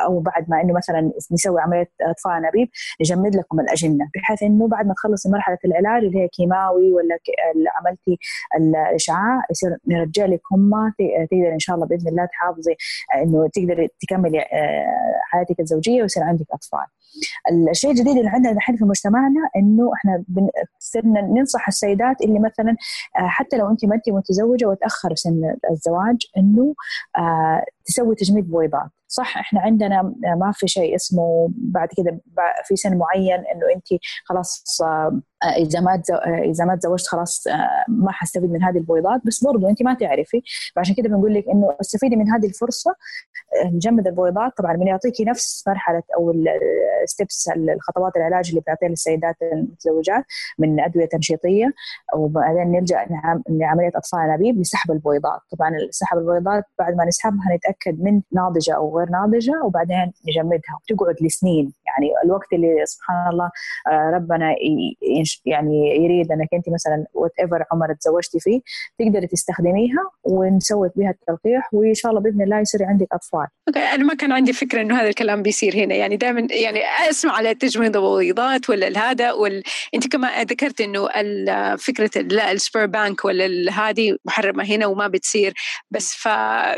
أو بعد ما إنه مثلا نسوي عملية أطفاء أنابيب نجمد لكم الأجنة بحيث إنه بعد ما تخلصي مرحلة العلاج اللي هي كيماوي ولا عملتي الإشعاع يصير نرجع لك هم تقدر إن شاء الله بإذن الله تحافظي إنه تقدري تكملي آه، حياتك الزوجية ويصير عندك أطفال. الشيء الجديد اللي عندنا الحين في مجتمعنا إنه إحنا صرنا ننصح السيدات اللي مثلا آه، حتى لو انت ما انت متزوجة وتأخر سن الزواج إنه آه، تسوي تجميد بويضات. صح إحنا عندنا ما في شيء اسمه بعد كذا في سن معين إنه أنت خلاص آه، إذا ما إذا ما تزوجت خلاص ما حستفيد من هذه البويضات بس برضو أنت ما تعرفي فعشان كذا بنقول لك إنه استفيدي من هذه الفرصة نجمد البويضات طبعا من يعطيكي نفس مرحلة أو الستبس الخطوات العلاج اللي بيعطيها للسيدات المتزوجات من أدوية تنشيطية. وبعدين نلجأ لعملية أطفاء أنابيب لسحب البويضات طبعا سحب البويضات بعد ما نسحبها نتأكد من ناضجة أو غير ناضجة وبعدين نجمدها. وتقعد لسنين. يعني الوقت اللي سبحان الله آه، ربنا يعني يريد إنك أنت مثلا whatever عمر تزوجتي فيه تقدري تستخدميها ونسوي بها التلقيح وإن شاء الله بإذن الله يصير عندك أطفال. أوكي أنا ما كان عندي فكرة إنه هذا الكلام بيصير هنا. يعني دائما يعني أسمع على تجميد البويضات ولا هذا وال... أنت كما ذكرت إنه فكرة لا ال sperm bank ولا هذه محرمة هنا وما بتصير. بس ف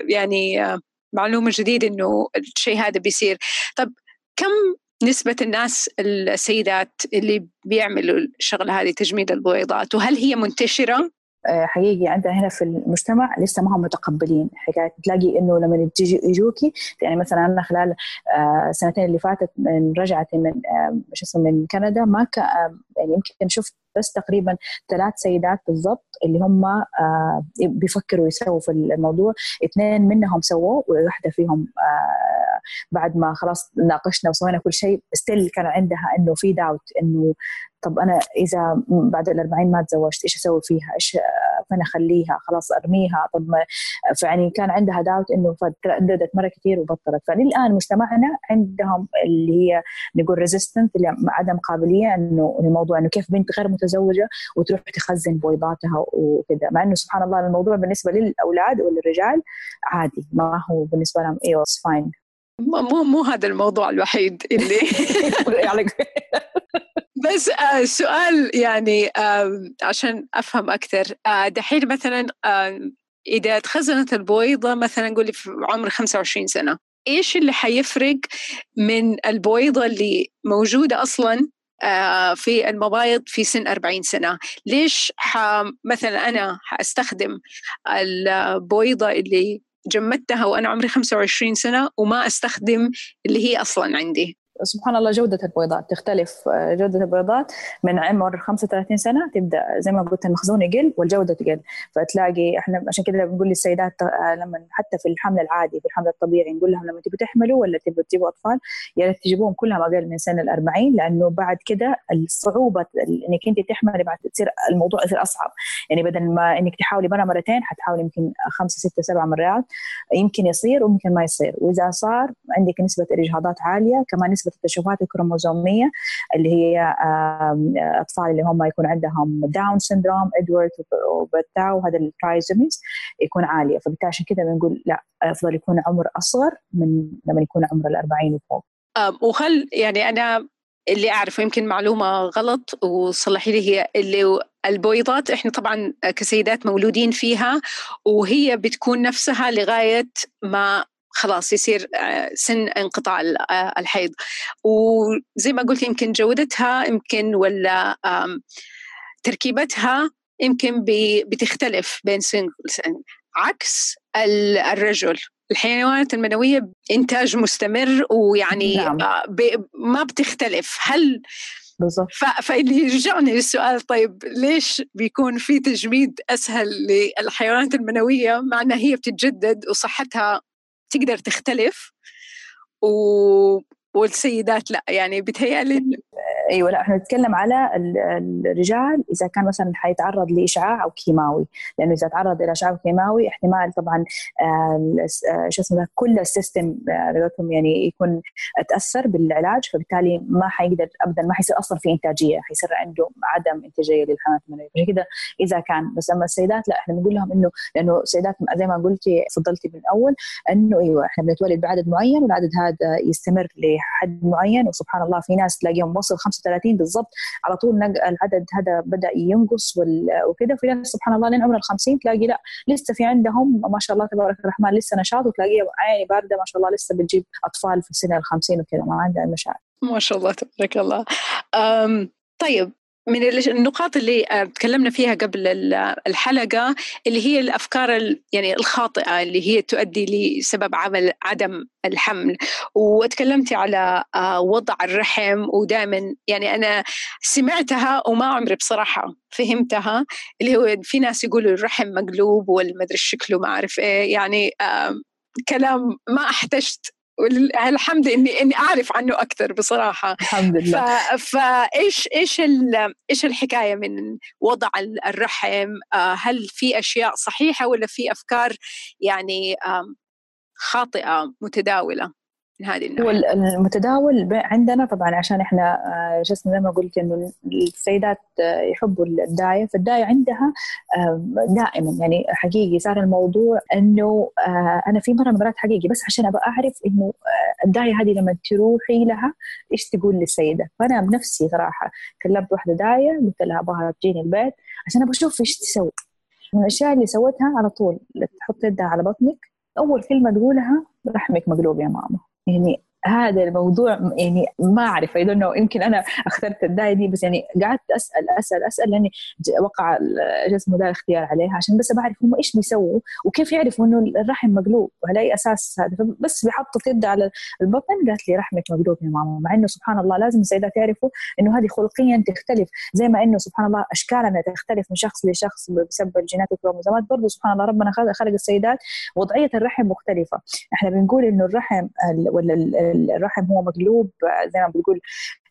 يعني معلومة جديدة إنه الشيء هذا بيصير. طب كم نسبة الناس السيدات اللي بيعملوا الشغلة هذه تجميد البويضات وهل هي منتشرة؟ آه، حقيقي عندنا هنا في المجتمع لسه ما هم متقبلين حكاية. تلاقي إنه لما تجي يجوكي يعني مثلا أنا خلال السنتين آه، اللي فاتت من رجعتي من شو اسمه من كندا ما يعني يمكن شفت بس تقريبا ثلاث سيدات بالضبط اللي هم آه، بيفكروا يسووا في الموضوع اثنين منهم سووا وواحدة فيهم بعد ما خلاص ناقشنا وسوينا كل شيء still كان عندها إنه في داوت إنه طب أنا إذا بعد الأربعين ما تزوجت إيش أسوي فيها؟ إيش فين أخليها؟ خلاص أرميها طب فيعني كان عندها داوت إنه فترددت مرة كثير وبطلت فللآن مجتمعنا عندهم اللي هي نقول resistant اللي عدم قابلية إنه الموضوع إنه كيف بنت غير متزوجة وتروح تخزن بويضاتها وكذا. مع إنه سبحان الله الموضوع بالنسبة للأولاد وللرجال عادي ما هو بالنسبة لهم أيوه فاين مو مو هذا الموضوع الوحيد اللي [LAUGHS] يعني [LAUGHS] بس آه سؤال يعني آه عشان أفهم أكثر آه دحين مثلا إذا تخزنت البويضة مثلا قولي في عمر 25 سنة إيش اللي حيفرق من البويضة اللي موجودة أصلا في المبايض في سن 40 سنة ليش. مثلا أنا حأستخدم البويضة اللي جمدتها وأنا عمري 25 سنة وما أستخدم اللي هي أصلا عندي سبحان الله جودة البيضات تختلف آه، جودة البيضات من عمر 35 سنة تبدأ زي ما قلت المخزون يقل والجودة تقل. فتلاقي إحنا عشان كذا بنقول للسيدات آه، لما حتى في الحمل العادي في الحمل الطبيعي نقول لهم لما تبوا تحملوا ولا تبوا تجيبوا أطفال يا ريت تجيبوهم كلهم أقل من سن ال 40 لأنه بعد كده الصعوبة إنك أنت تحملي بعد تصير الموضوع يصير أصعب. يعني بدل ما إنك تحاولي مرة مرتين حتحاولي يمكن خمسة ستة سبع مرات يمكن يصير ويمكن ما يصير. وإذا صار عندك نسبة الإجهاضات عالية كمان نسبة التشوهات الكروموزومية اللي هي أطفال اللي هم يكون عندهم Down syndrome Edward و Patau وهذا ال trisomies يكون عالية. فبالتالي عشان كذا بنقول لا أفضل يكون عمر أصغر من لما يكون عمر ال 40 وفوق وخل يعني أنا اللي أعرفه يمكن معلومة غلط وصلحي لي هي اللي البويضات إحنا طبعا كسيدات مولودين فيها وهي بتكون نفسها لغاية ما خلاص يصير آه، سن انقطاع آه، الحيض. وزي ما قلت يمكن جودتها يمكن ولا تركيبتها يمكن بتختلف بين سنجلز عكس الرجل. الحيوانات المنوية إنتاج مستمر ويعني نعم. آه، ما بتختلف. هل فاللي يرجعني للسؤال طيب ليش بيكون في تجميد أسهل للحيوانات المنوية؟ مع إنها هي بتتجدد وصحتها تقدر تختلف و... والسيدات لا يعني بتهيألي إيوه لا إحنا نتكلم على الرجال إذا كان مثلا حيتعرض لإشعاع أو كيماوي. لأنه إذا تعرض إلى إشعاع كيماوي احتمال طبعا آه، آه، شو اسمه كل السيستم آه، يعني يكون تأثر بالعلاج فبالتالي ما حيقدر ابدا ما حيصير أصلا في إنتاجية حيصير عنده عدم إنتاجية للحملات المنويه عشان كذا إذا كان بس أما السيدات لا إحنا بنقول لهم إنه لأنه السيدات زي ما قلتي فضلتي من الأول إنه إيوه إحنا بنتولد بعدد معين والعدد هذا يستمر لحد معين وسبحان الله في ناس تلاقيهم وصل 35 بالضبط. على طول العدد هذا بدأ ينقص وكذا في ناس سبحان الله لين عمر ال 50 تلاقي لا لسه في عندهم ما شاء الله تبارك الرحمن لسه نشاط وتلاقيه عيني باردة ما شاء الله لسه بتجيب أطفال في سن ال 50 وكذا ما عندها مشاعر. ما شاء الله تبارك الله. طيب من النقاط اللي آه، تكلمنا فيها قبل الحلقة اللي هي الأفكار يعني الخاطئة اللي هي تؤدي لسبب عمل عدم الحمل. وتكلمتي على آه، وضع الرحم ودائما يعني أنا سمعتها وما عمري بصراحة فهمتها اللي هو في ناس يقولوا الرحم مقلوب والمدري شكله ما أعرف إيه يعني كلام ما أحتجت الحمد اني إني أعرف عنه أكثر بصراحة. الحمد لله. فايش إيش إيش الحكاية من وضع الرحم؟ آه، هل في أشياء صحيحة ولا في أفكار يعني خاطئة متداولة؟ من هذه هو المتداول عندنا طبعا عشان إحنا آه، شو اسمه زي ما قلت إنه السيدات آه، يحبوا الداية فالداية عندها دائما يعني حقيقي صار الموضوع إنه آه، أنا في مرة مرات حقيقي بس عشان أبغى أعرف إنه الداية هذه لما تروحي لها إيش تقول للسيدة؟ فأنا بنفسي صراحة كلمت واحدة داية قلت لها أبغى تجيني البيت عشان أبغى أشوف إيش تسوي. من الأشياء اللي سوتها على طول تحط يدها على بطنك أول كلمة تقولها رحمك مقلوب يا ماما. يعني هذا الموضوع يعني ما أعرف اي يمكن أنا أخترت الدايه دي بس يعني قعدت أسأل أسأل أسأل لأني وقع اسمه ذا الاختيار عليها عشان بس بعرف هم إيش بيسووا وكيف يعرفوا إنه الرحم مقلوب وعلى أي أساس هذا. فبس بحطت يد على البطن قالت لي رحمك مقلوب يا ماما مع إنه سبحان الله لازم السيدات يعرفوا إنه هذه خلقيا تختلف. زي ما إنه سبحان الله أشكالنا تختلف من شخص لشخص بسبب الجينات والكروموزومات. برضه سبحان الله ربنا خلق السيدات وضعية الرحم مختلفة. إحنا بنقول إنه الرحم ولا الرحم هو مقلوب زي ما بتقول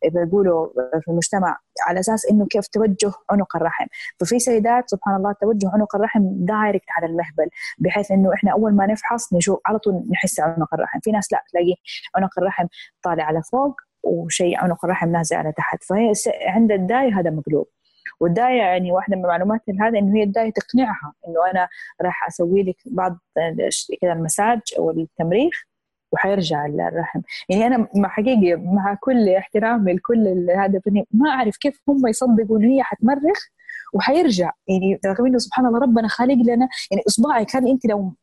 بيقولوا في المجتمع على أساس إنه كيف توجه عنق الرحم. ففي سيدات سبحان الله توجه عنق الرحم direct على المهبل بحيث إنه إحنا أول ما نفحص نشوف على طول نحس عنق الرحم. في ناس لا تلاقي عنق الرحم طالع على فوق وشيء عنق الرحم نازل على تحت. فهي عند الداية هذا مقلوب. والداية يعني واحدة من معلومات هذا إنه هي الداية تقنعها إنه أنا راح أسوي لك بعض كذا المساج أو التمريخ وحيرجع الرحم. يعني أنا مع حقيقي مع كل احترامي لكل هذا ما أعرف كيف هم يصدقوا ان هي حتمرخ وحيرجع. يعني رغم إنه سبحان الله ربنا خالق لنا. يعني اصبعك هل أنت لو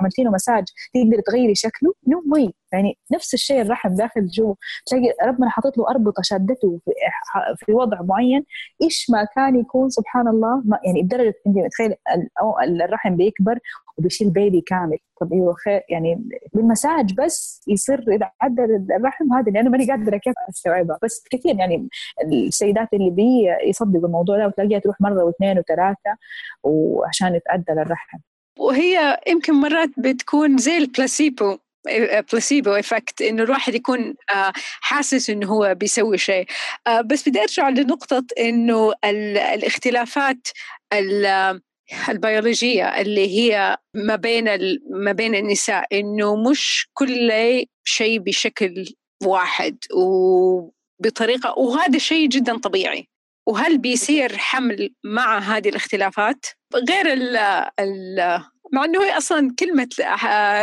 عملتي له مساج تقدري تغيري شكله. نو no يعني نفس الشيء الرحم داخل جوا. تلاقي ربنا حاطط له أربطة شادته في, وضع معين إيش ما كان يكون سبحان الله ما يعني لدرجه انت تخيل الرحم بيكبر وبيشيل بيبي كامل. طب أيوه خير يعني بالمساج بس يصير إذا عدى الرحم هذا اللي أنا ماني قادره كيف استوعبها بس كثير يعني السيدات اللي بي يصدقوا الموضوع ده وتلاقيها تروح مرة واثنين وثلاثة وعشان يتعدل الرحم. وهي يمكن مرات بتكون زي ال placebo. placebo effect إنه الواحد يكون آه، حاسس إنه هو بيسوي شيء. آه، بس بدي أرجع لنقطة إنه الاختلافات البيولوجية اللي هي ما بين ما بين النساء إنه مش كل شيء بشكل واحد وبطريقة وهذا شيء جدا طبيعي. وهل بيصير حمل مع هذه الاختلافات؟ غير ال ال مع إنه هي أصلا كلمة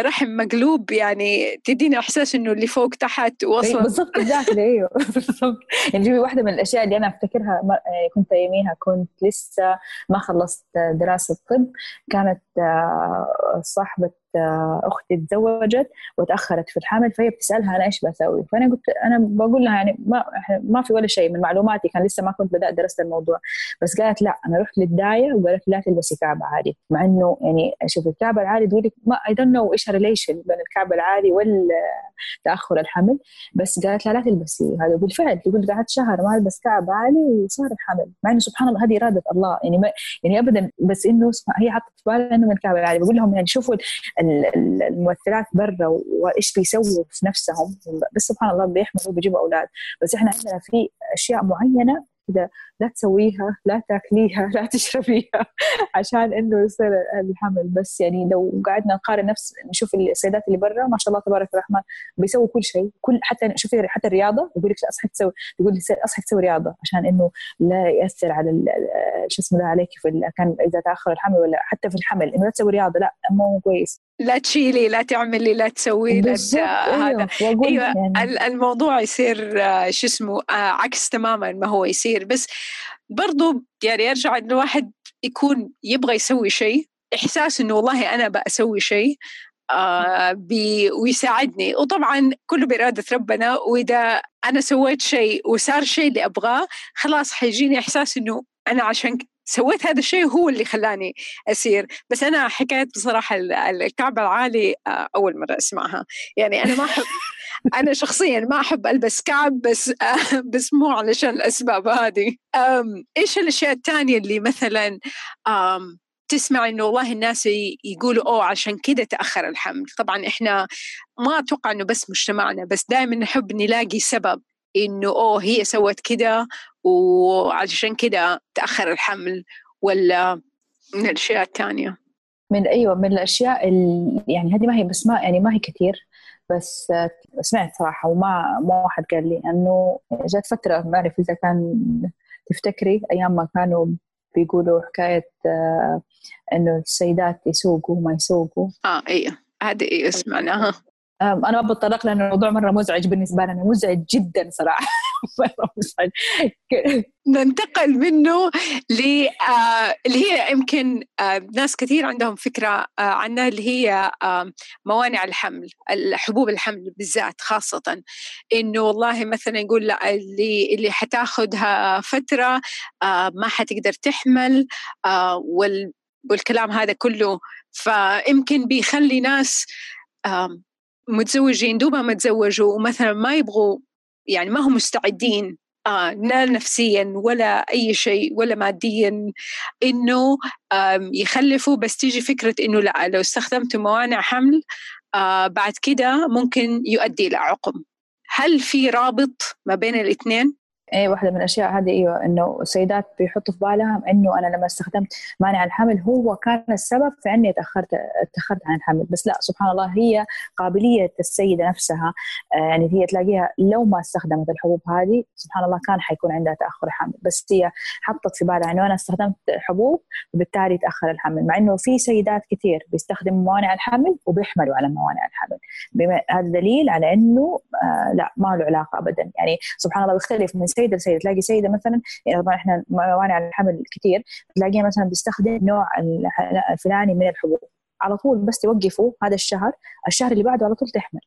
رحم مقلوب يعني تدينا إحساس إنه اللي فوق تحت واصلا بالضبط اكزاكتلي أيوه [LAUGHS] بالضبط. يعني واحدة من الأشياء اللي أنا أفتكرها يعني كنت أياميها كنت لسه ما خلصت دراسة طب كانت آه، صاحبة أختي تزوجت وتأخرت في الحمل فهي بتسألها أنا إيش بسوي؟ فأنا قلت أنا بقول لها يعني ما ما في ولا شيء من معلوماتي كان لسه ما كنت بدأت درست الموضوع. بس قالت لا أنا رحت للداية وقالت لا تلبسي كعب عالي مع إنه يعني شوفي الكعب العالي تقول لك ما I don't know إيش relation بين الكعب العالي والتأخر الحمل بس قالت لا لا تلبسي. هذا بالفعل تقول قعدت شهر ما ألبس كعب عالي وصار الحمل مع إنه سبحان الله هذه إرادة الله. يعني ما يعني ابدا بس إنه هي حطت في بالها إنه من الكعب العالي بقول لهم يعني شوفوا الممثلات برا وإيش بيسووا في نفسهم. بس سبحان الله بيحملوا وبيجيبوا أولاد. بس إحنا عندنا في أشياء معينة كذا لا تسويها لا تاكليها [LAUGHS] لا تشربيها [LAUGHS] عشان إنه يصير الحمل. بس يعني لو قعدنا نقارن نفس نشوف السيدات اللي برا ما شاء الله تبارك الرحمن بيسووا كل شيء. كل حتى شوفي حتى الرياضة يقول لك اصحي تسوي؟ يقول لك اصحي تسوي رياضة عشان إنه لا يأثر على شو اسمه عليك في كان إذا تأخر الحمل ولا حتى في الحمل. إنه لا تسوي رياضة لا مو كويس. لا تشيلي لا تعملي لا تسوي لا هذا. أيوه, أيوة يعني. الموضوع يصير شو اسمه آه، عكس تماما ما هو يصير. بس برضو يعني أرجع انه الواحد يكون يبغى يسوي شيء إحساس إنه والله أنا بسوي شيء آه بي ويساعدني. وطبعا كله بإرادة ربنا وإذا أنا سويت شيء وصار شيء اللي أبغاه خلاص حيجيني إحساس إنه أنا عشان سويت هذا الشيء هو اللي خلاني أسير. بس أنا حكاية بصراحة الكعب العالي آه أول مرة أسمعها. يعني أنا ما أحب [LAUGHS] أنا شخصيا ما أحب ألبس كعب بس بس مو علشان الأسباب هذه. إيش الأشياء الثانية اللي مثلا تسمع إنه والله الناس يقولوا أوه عشان كذا تأخر الحمل. طبعا إحنا ما أتوقع إنه بس مجتمعنا بس دائما نحب نلاقي سبب إنه أوه هي سوت كذا وعشان كذا تأخر الحمل ولا من الأشياء الثانية من أيوه من الأشياء اللي يعني هذه ما هي بس ما يعني ما هي كثير بس سمعت صراحة وما ما واحد قال لي أنه جات فترة ما أعرف إذا كان تفتكري أيام ما كانوا بيقولوا حكاية إنه السيدات يسوقوا وما يسوقوا؟ آه أيوه هذه إيه سمعناها أنا ما بتطرق لأن الموضوع مرة مزعج بالنسبة لنا مزعج جدا مزعج [LAUGHS] ننتقل منه ل آه، اللي هي يمكن آه، ناس كثير عندهم فكرة آه، عنها اللي هي موانع الحمل حبوب الحمل بالذات خاصة. إنه والله مثلا يقول لا اللي اللي حتاخذها فترة ما حتقدر تحمل والكلام هذا كله. فيمكن بيخلي ناس متزوجين دوبها ما تزوجوا ومثلا ما يبغوا يعني ما هم مستعدين آه لا نفسيا ولا أي شيء ولا ماديا إنه يخلفوا بس تيجي فكرة إنه لا لو استخدمت موانع حمل آه بعد كده ممكن يؤدي إلى عقم هل في رابط ما بين الإثنين؟ اي واحدة من الأشياء هذه أيوه إنه السيدات بيحطوا في بالهم إنه أنا لما استخدمت مانع الحمل هو كان السبب في إني تأخرت تاخرت عن الحمل. بس لا سبحان الله هي قابلية السيدة نفسها آه، يعني هي تلاقيها لو ما استخدمت الحبوب هذه سبحان الله كان حيكون عندها تأخر حمل. بس هي حطت في بالها إنه أنا استخدمت حبوب وبالتالي تأخر الحمل مع إنه في سيدات كثير بيستخدموا موانع الحمل وبيحملوا على موانع الحمل. هذا دليل على إنه آه لا ما له علاقة ابدا. يعني سبحان الله بيختلف من سيدة سيدة لسيده تلاقي سيدة مثلا يعني طبعا إحنا موانع الحمل كثير تلاقيها مثلا بتستخدم نوع الفلاني من الحبوب. على طول بس توقفوا هذا الشهر. الشهر اللي بعده على طول تحمل.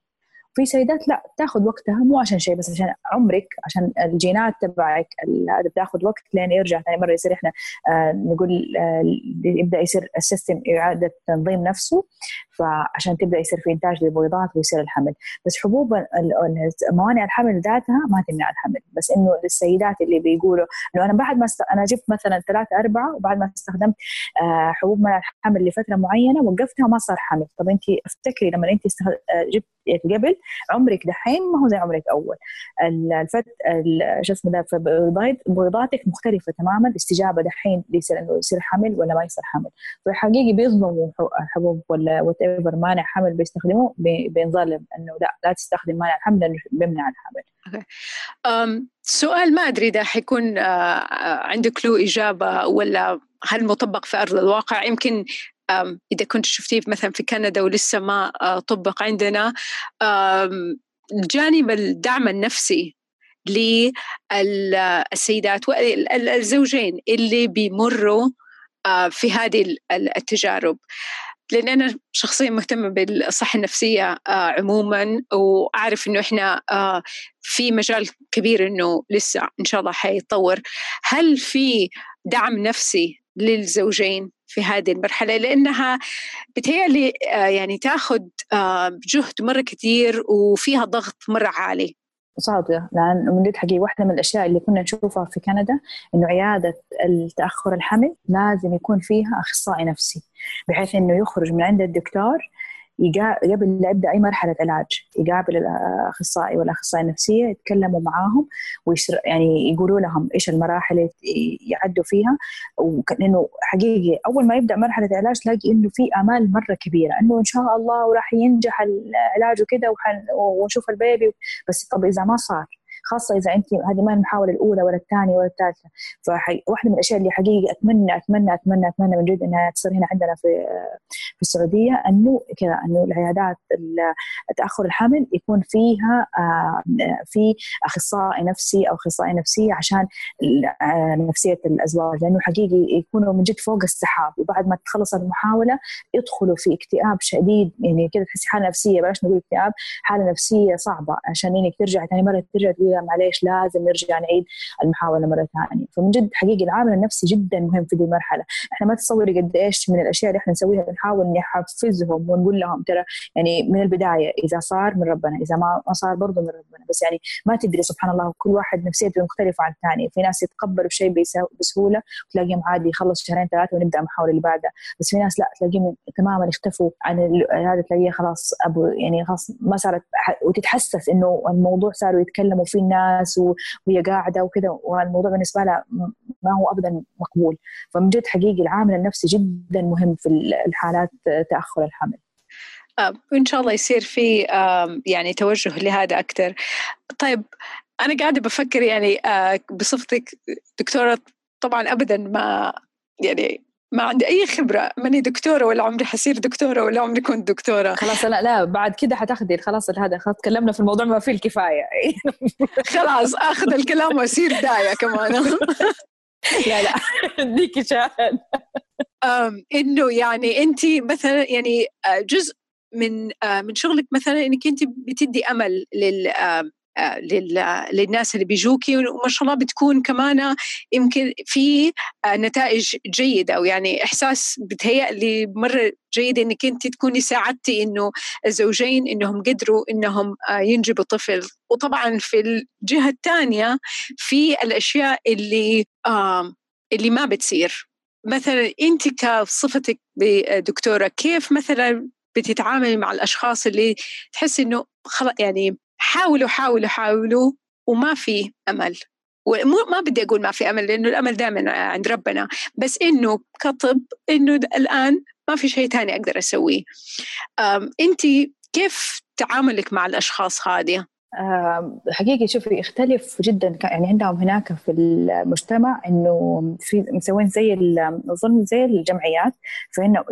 في سيدات لا تاخذ وقتها مو عشان شيء بس عشان عمرك عشان الجينات تبعك هذا بتاخذ وقت لين يرجع ثاني مرة يصير إحنا آه نقول آه يبدأ يصير السيستم إعادة تنظيم نفسه. فعشان تبدأ يصير في إنتاج للبويضات ويصير الحمل. بس حبوب موانع الحمل ذاتها ما تمنع الحمل. بس إنه للسيدات اللي بيقولوا إنه أنا بعد ما است... أنا جبت مثلا ثلاثة أربعة وبعد ما استخدمت آه حبوب منع الحمل لفترة معينة وقفتها ما صار حمل. طب أنت افتكري لما أنت استخد... آه جبت قبل عمرك دحين ما هو زي عمرك أول. الفت شو اسمه ده بيضاتك مختلفة تماما الاستجابه دحين يصير إنه يصير حمل ولا ما يصير حمل. فحقيقي بيظلموا الحبوب ولا whatever مانع حمل بيستخدموه بينظلم إنه لا لا تستخدم مانع الحمل لأنه بيمنع الحمل سؤال ما أدري إذا حيكون عندك له إجابة ولا هل مطبق في أرض الواقع؟ يمكن إذا كنت شفتيه مثلا في كندا ولسه ما آه، طبق عندنا جانب الدعم النفسي للسيدات والزوجين اللي بيمروا آه، في هذه التجارب. لأن أنا شخصيا مهتمة بالصحة النفسية آه عموما وأعرف إنه إحنا آه في مجال كبير إنه لسه إن شاء الله حيتطور. هل في دعم نفسي للزوجين في هذه المرحلة؟ لأنها بتهيألي آه يعني تاخذ جهد مرة كثير وفيها ضغط مرة عالي. صادقة لأن من جد حقيقة واحدة من الأشياء اللي كنا نشوفها في كندا إنه عيادة التأخر الحمل لازم يكون فيها أخصائي نفسي بحيث إنه يخرج من عند الدكتور قبل لا يبدأ أي مرحلة علاج يقابل الأخصائي والأخصائية النفسية يتكلموا معاهم ويشر يعني يقولوا لهم إيش المراحل اللي يعدوا فيها. لأنه حقيقي أول ما يبدأ مرحلة العلاج تلاقي إنه في آمال مرة كبيرة إنه إن شاء الله وراح ينجح العلاج وكذا ونشوف البيبي بس طب إذا ما صار خاصة إذا أنت هذه ما المحاولة الأولى ولا الثانية ولا الثالثة. فواحده من الأشياء اللي حقيقه اتمنى اتمنى اتمنى أتمنى من جد إنها تصير هنا عندنا في في السعودية أنه كذا أنه العيادات تاخر الحمل يكون فيها آه، في أخصائي نفسي أو أخصائية نفسية عشان آه، نفسية الأزواج. لأنه حقيقي يكونوا من جد فوق السحاب وبعد ما تخلص المحاولة يدخلوا في اكتئاب شديد. يعني كذا تحسي حالة نفسية بلاش نقول اكتئاب حالة نفسية صعبة عشان انك ترجع ثاني مرة ترجع تقول معليش لازم نرجع نعيد المحاولة مرة ثانية. فمن جد حقيقي العامل النفسي جدا مهم في دي المرحلة. إحنا ما تصوري قد إيش من الأشياء اللي إحنا نسويها بنحاول نحفزهم ونقول لهم ترى يعني من البداية إذا صار من ربنا إذا ما صار برضه من ربنا. بس يعني ما تدري سبحان الله كل واحد نفسيته مختلفة عن الثاني. في ناس يتقبلوا الشيء بسهولة وتلاقيهم عادي يخلص شهرين ثلاثة ونبدأ المحاولة اللي بعدها. بس في ناس لا تلاقيهم تماما اختفوا عن هذا تلاقيه خلاص أبو يعني خلاص ما صارت وتتحسس إنه الموضوع صاروا يتكلموا فيه الناس وهي قاعدة وكذا والموضوع بالنسبة لها ما هو ابدا مقبول. فمن جد حقيقي العامل النفسي جدا مهم في الحالات تأخر الحمل. ان شاء الله يصير في يعني توجه لهذا أكثر. طيب أنا قاعدة بفكر يعني آه، بصفتك دكتورة طبعا ابدا ما يعني ما عندي أي خبرة ماني دكتورة ولا عمري حصير دكتورة ولا عمري كنت دكتورة. خلاص لا لا بعد كده حتاخذي خلاص هذا خلاص تكلمنا في الموضوع ما فيه الكفاية. [LAUGHS] خلاص آخذ الكلام واصير دايه كمان. [LAUGHS] لا لا اديكي شاهد إنه يعني انت مثلا يعني آه، جزء من آه، من شغلك مثلا إنك انت بتدي أمل لل للناس اللي بيجوكي وما شاء الله بتكون كمان يمكن في نتائج جيدة أو يعني إحساس بتهيأ لي مرة جيد إنك أنت تكوني ساعدتي إنه الزوجين إنهم قدروا إنهم ينجبوا طفل. وطبعا في الجهة الثانية في الأشياء اللي اللي ما بتصير. مثلا أنت كصفتك بدكتورة كيف مثلا بتتعاملي مع الأشخاص اللي تحس إنه خلاص يعني حاولوا حاولوا حاولوا وما في أمل. ومو ما بدي أقول ما في أمل لأنه الأمل دائما عند ربنا. بس إنه كطب إنه الآن ما في شيء ثاني أقدر أسويه. أنت كيف تعاملك مع الأشخاص هذه؟ حقيقي شوفي يختلف جدا. يعني عندهم هناك في المجتمع إنه في مسوين زي اظن زي الجمعيات. فإنه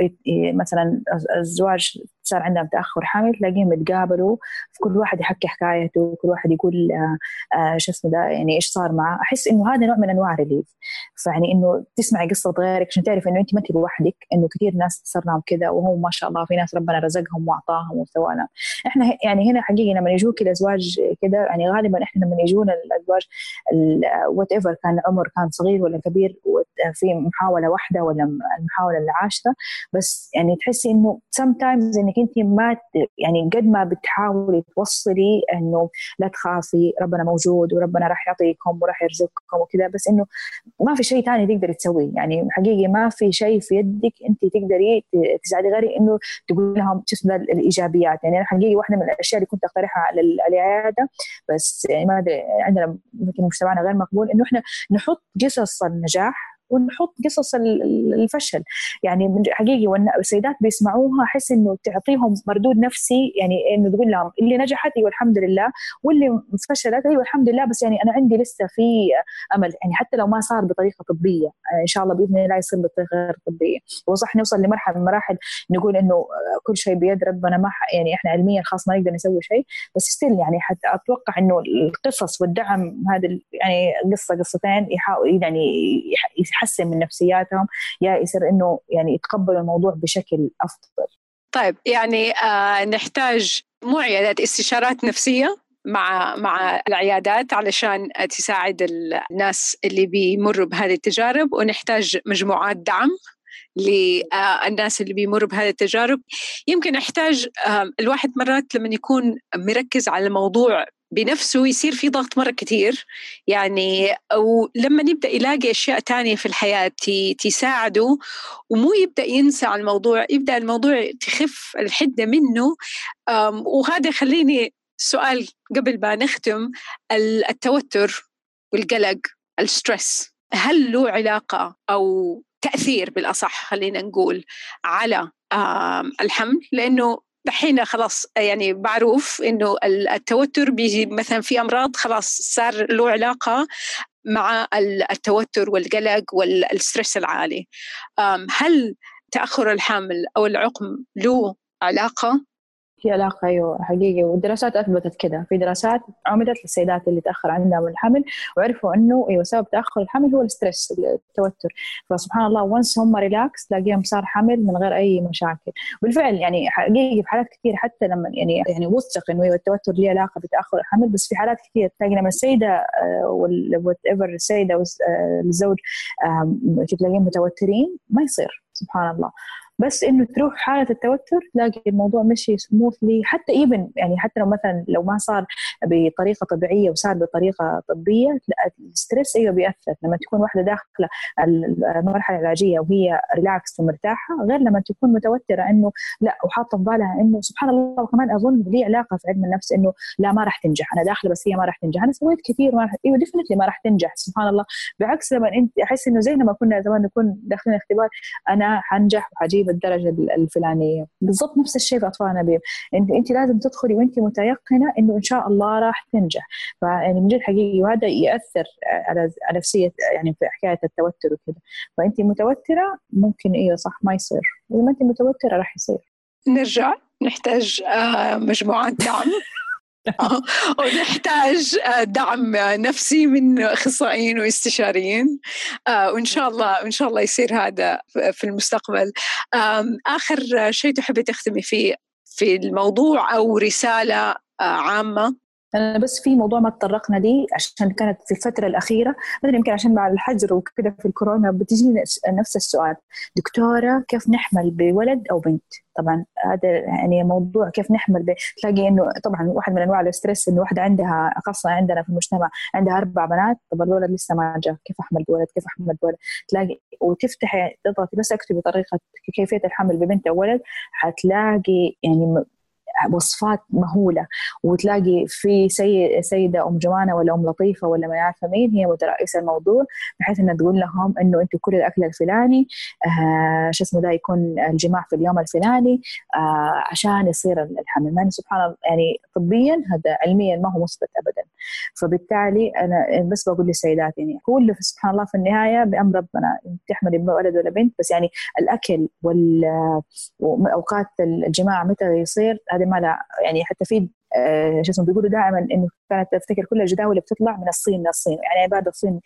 مثلا الزواج صار عندهم تأخر حمل تلاقيهم يتقابلوا كل واحد يحكي حكايته كل واحد يقول آه, آه، شو اسمه ده يعني إيش صار معه. أحس إنه هذا نوع من أنواع الريليف فيعني إنه تسمعي قصة غيرك عشان تعرفي إنه أنت ما أنت لوحدك إنه كثير ناس صار لهم كذا وهو ما شاء الله في ناس ربنا رزقهم وأعطاهم لهم إحنا يعني هنا حقيقه لما يجوك الأزواج كذا يعني غالبا إحنا لما يجونا الأزواج whatever كان عمر كان صغير ولا كبير في محاولة واحدة ولا المحاولة العاشره بس يعني تحسي إنه sometimes انك انت ما يعني قد ما بتحاولي توصلي انه لا تخافي ربنا موجود وربنا راح يعطيكم وراح يرزقكم وكذا بس انه ما في شيء ثاني تقدري تسويه. يعني حقيقي ما في شيء في يدك انت تقدري تساعدي غيري انه تقول لهم شو الإيجابيات. يعني أنا حقيقي واحدة من الأشياء اللي كنت أقترحها على العيادة بس يعني ما أدري عندنا يمكن مجتمعنا غير مقبول إنه إحنا نحط قصص النجاح ونحط قصص الفشل. يعني حقيقي والسيدات بيسمعوها أحس إنه تعطيهم مردود نفسي يعني إنه تقول لهم اللي نجحت أيوه الحمد لله واللي فشلت أيوه الحمد لله بس يعني أنا عندي لسه في أمل. يعني حتى لو ما صار بطريقة طبية إن شاء الله بإذن الله يصير بطريقة غير طبية. وصح نوصل لمرحلة من مراحل نقول إنه كل شيء بيد ربنا ما يعني إحنا علميا خلاص ما نقدر نسوي شيء. بس ستيل يعني حتى أتوقع إنه القصص والدعم هذه يعني قصة قصتين يحاول يعني يحسن من نفسياتهم يا يصير إنه يعني يتقبلوا الموضوع بشكل أفضل. طيب يعني آه نحتاج مو عيادات استشارات نفسية مع مع العيادات علشان تساعد الناس اللي بيمروا بهذه التجارب ونحتاج مجموعات دعم للناس اللي بيمروا بهذه التجارب. يمكن أحتاج الواحد مرات لما يكون مركز على الموضوع بنفسه يصير في ضغط مرة كثير يعني ولما يبدأ يلاقي أشياء تانية في الحياة تساعده ومو يبدأ ينسى على الموضوع يبدأ الموضوع تخف الحدة منه. وهذا يخليني سؤال قبل ما نختم التوتر والقلق الستريس هل له علاقة أو تأثير بالأصح خلينا نقول على الحمل؟ لأنه دحين خلاص يعني معروف إنه التوتر بيجي مثلا في أمراض خلاص صار له علاقة مع التوتر والقلق وال stress العالي. هل تأخر الحمل أو العقم له علاقة؟ في علاقة أيوة حقيقي والدراسات أثبتت كده. في دراسات عملت للسيدات اللي تأخر عندها الحمل وعرفوا إنه أيوة سبب تأخر الحمل هو ال stress التوتر. فسبحان الله once هم relax تلاقيهم صار حمل من غير أي مشاكل. بالفعل يعني حقيقي في حالات كثير حتى لما يعني يعني وثق إنه أيوة التوتر له علاقة بتأخر الحمل بس في حالات كثير. تلاقي لما السيدة whatever السيدة والزوج تلاقيهم متوترين ما يصير. سبحان الله. بس إنه تروح حالة التوتر تلاقي الموضوع مشي smoothly حتى even يعني حتى لو مثلا لو ما صار بطريقة طبيعية وصار بطريقة طبية ال stress أيوه بيأثر. لما تكون واحدة داخلة المرحلة العلاجيه وهي relax ومرتاحة غير لما تكون متوترة إنه لا وحاطة في بالها إنه سبحان الله وكمان أظن لي علاقة في علم النفس إنه لا ما راح تنجح. أنا داخلة بس هي ما راح تنجح. أنا سويت كثير ما راح أيوه definitely ما راح تنجح سبحان الله. بعكس لما انت أحس إنه زي لما كنا زمان نكون داخلين اختبار أنا حنجح وحجيب تجيب الدرجة الفلانية. بالضبط نفس الشيء في أطفال الأنابيب انت أنت لازم تدخلي وأنت متيقنة إنه إن شاء الله راح تنجح. فيعني من جد حقيقي وهذا يأثر على على نفسية يعني في حكاية التوتر وكذا فأنت متوترة ممكن أيوه صح ما يصير. إذا ما أنت متوترة راح يصير. نرجع. نحتاج آه، مجموعات دعم. [LAUGHS] [LAUGHS] ونحتاج آه، دعم نفسي من أخصائيين واستشاريين. آه، وإن شاء الله وان شاء الله يصير هذا في المستقبل. آخر شيء تحبي تختمي فيه في الموضوع أو رسالة آه، عامة؟ أنا بس في موضوع ما تطرقنا ليه عشان كانت في الفترة الأخيرة مثلا يمكن عشان مع الحجر وكذا في الكورونا بتجيني نفس السؤال. دكتورة كيف نحمل بولد أو بنت؟ طبعا هذا يعني موضوع كيف نحمل تلاقي إنه طبعا واحد من أنواع ال stress إنه واحدة عندها خاصة عندنا في المجتمع عندها أربع بنات طب الولد لسه ما جاء كيف أحمل بولد؟ كيف أحمل بولد؟ تلاقي وتفتحي تضغطي بس اكتبي طريقه كيفية الحمل ببنت أو ولد حتلاقي يعني وصفات مهولة وتلاقي في سي سيدة أم جمانة ولا أم لطيفة ولا ما يعرف مين هي مترأسة الموضوع بحيث إنها تقول لهم إنه أنتم كل الأكل الفلاني آه شو اسمه ده يكون الجماع في اليوم الفلاني آه عشان يصير الحمل يعني سبحان الله يعني طبيا هذا علميا ما هو مثبت ابدا. فبالتالي أنا بس بقول للسيدات يعني كله سبحان الله في النهاية بأمر ربنا تحملي ولد ولا بنت بس يعني الأكل وأوقات الجماع متى يصير هذه ما لا يعني حتى في آه، شو اسمه بيقولوا دائما إنه كانت تفتكر كل الجداول اللي بتطلع من الصين للصين. يعني بعد الصين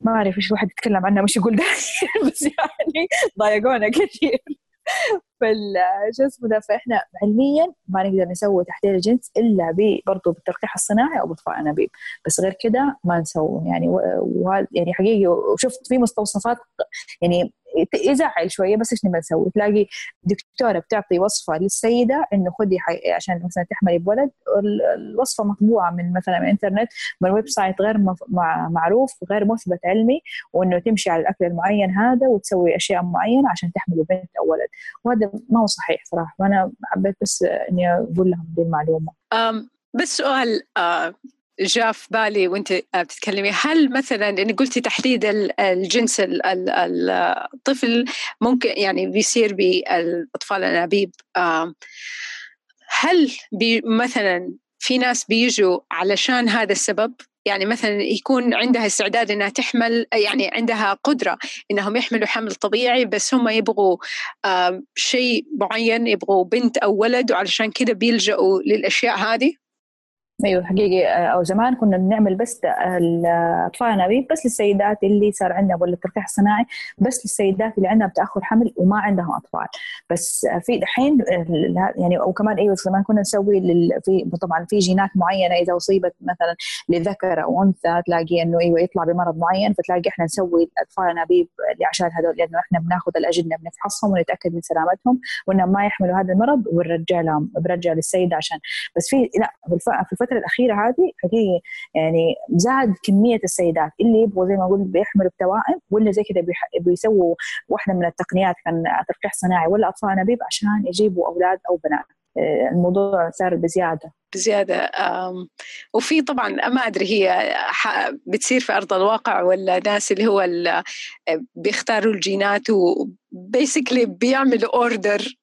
ما اعرف إيش الواحد يتكلم عنها مش يقول [LAUGHS] بس يعني ضايقونا كثير. فال شو اسمه ده فإحنا علميا ما نقدر نسوي تحليل الجنس إلا برضه بالتلقيح الصناعي أو بطفاء أنابيب. بس غير كده ما نسوي يعني يعني حقيقي وشفت في مستوصفات يعني يزعل شوية بس إيش نبغى نسوي؟ تلاقي دكتورة بتعطي وصفة للسيدة إنه خذي عشان مثلا تحملي بولد الوصفة مطبوعة من مثلا من الإنترنت من website غير معروف غير مثبت علمي وإنه تمشي على الأكل المعين هذا وتسوي أشياء معينة عشان تحملي بنت أو ولد. وهذا ما هو صحيح صراحة وأنا حبيت بس إني أقول لهم دي المعلومة. بس سؤال جاء في بالي وأنت بتتكلمي هل مثلا اني قلتي تحديد الجنس الطفل ممكن يعني بيصير بالاطفال الأنابيب هل بي مثلا في ناس بيجوا علشان هذا السبب يعني مثلا يكون عندها استعداد إنها تحمل يعني عندها قدرة إنهم يحملوا حمل طبيعي بس هم يبغوا شيء معين يبغوا بنت أو ولد وعلشان كذا بيلجأوا للأشياء هذه. أيوه حقيقي. أو زمان كنا بنعمل بس اطفال انابيب بس للسيدات اللي صار عندها ولا الترقيع الصناعي بس للسيدات اللي عندها تاخر حمل وما عندهم أطفال. بس في دحين يعني وكمان أيوه زمان كنا نسوي في طبعا في جينات معينة. إذا أصيبت مثلا لذكر أو أنثى تلاقي إنه أيوه يطلع بمرض معين فتلاقي إحنا نسوي اطفال انابيب عشان هذول لأنه إحنا بناخذ الأجنة بنفحصهم ونتأكد من سلامتهم وإنهم ما يحملوا هذا المرض ونرجع لهم برجع للسيدة عشان. بس في لا في الفترة الأخيرة هذه حقيقي يعني زاد كمية السيدات اللي يبغوا زي ما قلت بيحملوا التوائم ولا زي كذا بيسووا واحدة من التقنيات كان تلقيح صناعي ولا أطفال أنابيب عشان يجيبوا أولاد أو بنات. آه، الموضوع صار بزيادة. بزيادة. وفي طبعا ما أدري هي بتصير في أرض الواقع ولا ناس اللي هو بيختاروا الجينات و basically بيعملوا order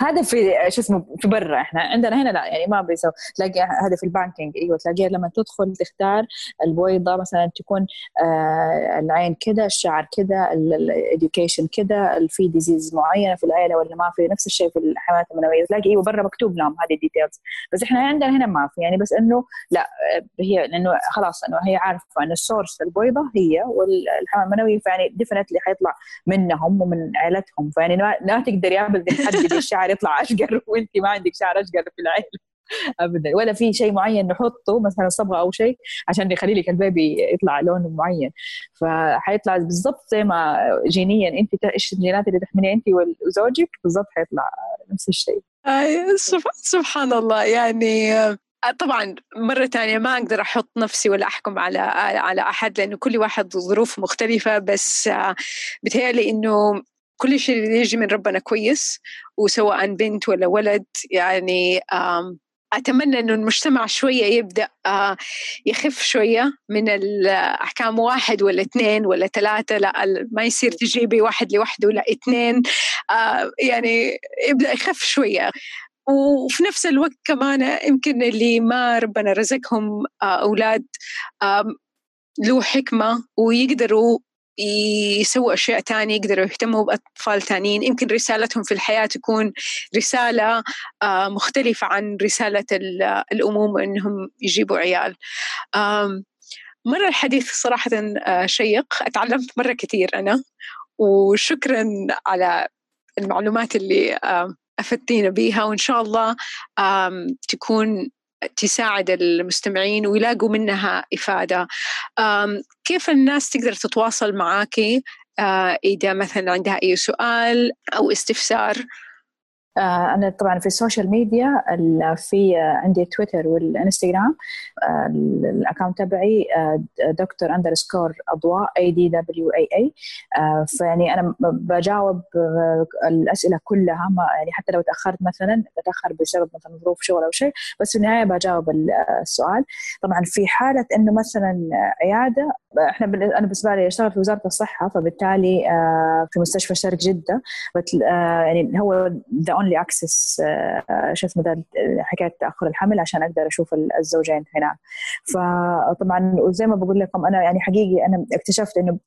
هذا في شو اسمه في برا. إحنا عندنا هنا لا يعني ما بيسوي. تلاقي هذا في ال banking. أيوه تلاقيها لما تدخل تختار البويضه مثلا تكون آه العين كذا الشعر كذا ال education كذا في disease معينة في العيلة ولا ما في نفس الشيء في الحيوانات المنوية. تلاقي أيوه برا مكتوب لهم هذه ال details بس إحنا عندنا هنا ما في. يعني بس إنه لا هي لأنه خلاص إنه هي عارفة ان ال source البويضه هي والحيوان المنوي فيعني definitely حيطلع منهم ومن عائلتهم فيعني لا تقدري ابدا تحددي الشعر يطلع أشقر [LAUGHS] وانت ما عندك شعر أشقر في العين ابدا. ولا في شيء معين نحطه مثلا صبغة أو شيء عشان يخلي لك البيبي يطلع لون معين. فحيطلع بالضبط زي ما جينيا. انت إيش الجينات اللي تحمليها انت وزوجك؟ بالضبط حيطلع نفس الشيء. سبحان الله. يعني طبعا مرة ثانية ما أقدر أحط نفسي ولا أحكم على على أحد لأنه كل واحد ظروف مختلفة بس بتهيألي إنه كل شيء اللي يجي من ربنا كويس وسواء بنت ولا ولد يعني أتمنى إنه المجتمع شوية يبدأ يخف شوية من الأحكام واحد ولا اثنين ولا ثلاثة لا ما يصير تجيبي واحد لوحده ولا اثنين يعني يبدأ يخف شوية. وفي نفس الوقت كمان يمكن اللي ما ربنا رزقهم أولاد له حكمة ويقدروا يسووا أشياء تانية يقدروا يهتموا بأطفال تانيين. يمكن رسالتهم في الحياة تكون رسالة آه، مختلفة عن رسالة الأموم أنهم يجيبوا عيال. مرة الحديث صراحة آه، شيق. أتعلمت مرة كثير أنا. وشكرا على المعلومات اللي أفدتينا بيها وإن شاء الله تكون تساعد المستمعين ويلاقوا منها إفادة. كيف الناس تقدر تتواصل معاكي؟ آه، إذا مثلا عندها أي سؤال أو استفسار؟ آه، أنا طبعا في ال social media في عندي تويتر والإنستغرام آه، ال account تبعي آه، دكتور underscore أضواء أي دي دبليو أي أي فيعني أنا بجاوب الأسئلة كلها ما يعني حتى لو تأخرت مثلا بتأخر بسبب مثلا ظروف شغل أو شيء بس في النهاية بجاوب السؤال. طبعا في حالة إنه مثلا عيادة إحنا أنا بالنسبة لي أشتغل في وزارة الصحة فبالتالي في مستشفى شرق جدة يعني هو the only access شو اسمه حكاية تأخر الحمل عشان أقدر أشوف الزوجين هناك فطبعا وزي ما بقول لكم أنا يعني حقيقي أنا اكتشفت إنه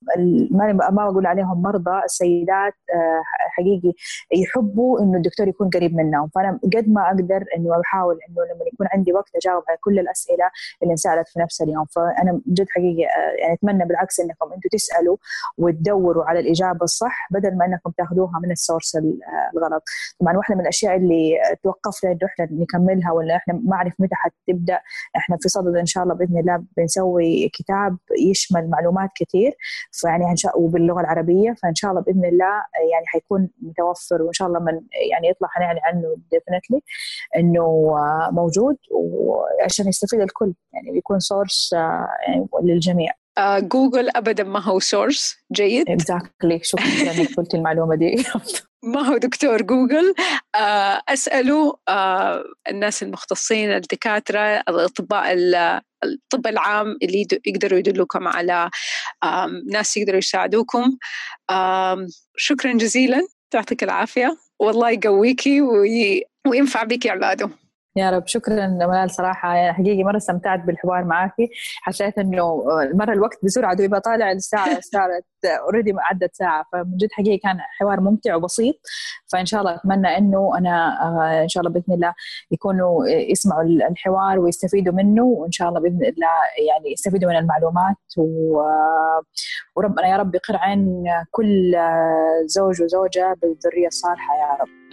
ما بقول عليهم مرضى السيدات آه، حقيقي يحبوا إنه الدكتور يكون قريب منهم. فأنا قد ما أقدر إنه بحاول إنه لما يكون عندي وقت أجاوب على كل الأسئلة اللي انسألت في نفس اليوم. فأنا جد حقيقي آه، يعني أتمنى بالعكس إنكم أنتم تسألوا وتدوروا على الإجابة الصح بدل ما إنكم تاخذوها من ال source الغلط. طبعا واحدة من الأشياء اللي توقفنا إنه إحنا نكملها ولا إحنا ما اعرف متى حتبدأ. إحنا في صدد إن شاء الله بإذن الله بنسوي كتاب يشمل معلومات كثير فيعني إن شاء وباللغة العربية فإن شاء الله بإذن الله يعني حيكون متوفر وإن شاء الله من يعني يطلع حنعلن عنه definitely إنه موجود وعشان يستفيد الكل يعني يكون source يعني للجميع. جوجل ابدا ما هو source جيد. exactly شكرا انك قلت المعلومة دي. [LAUGHS] ما هو دكتور جوجل آه، أسأله آه، الناس المختصين الدكاترة الأطباء الطب العام اللي يقدروا يدلوكم على ناس يقدروا يساعدوكم. شكرا جزيلا. يعطيك العافية. والله يقويكي وينفع بك عباده يا رب. شكرا منال صراحة. يعني حقيقي مرة استمتعت بالحوار معك حسيت إنه مر الوقت بسرعة. دوبي بطالع الساعة [LAUGHS] صارت اوريدي عدت ساعة. فمن جد حقيقي كان حوار ممتع وبسيط. فإن شاء الله أتمنى إنه أنا آه، إن شاء الله بإذن الله يكونوا يسمعوا الحوار ويستفيدوا منه. وإن شاء الله بإذن الله يعني يستفيدوا من المعلومات. آه، وربنا يا رب يقر عين كل زوج وزوجة بالذرية الصالحة يا رب.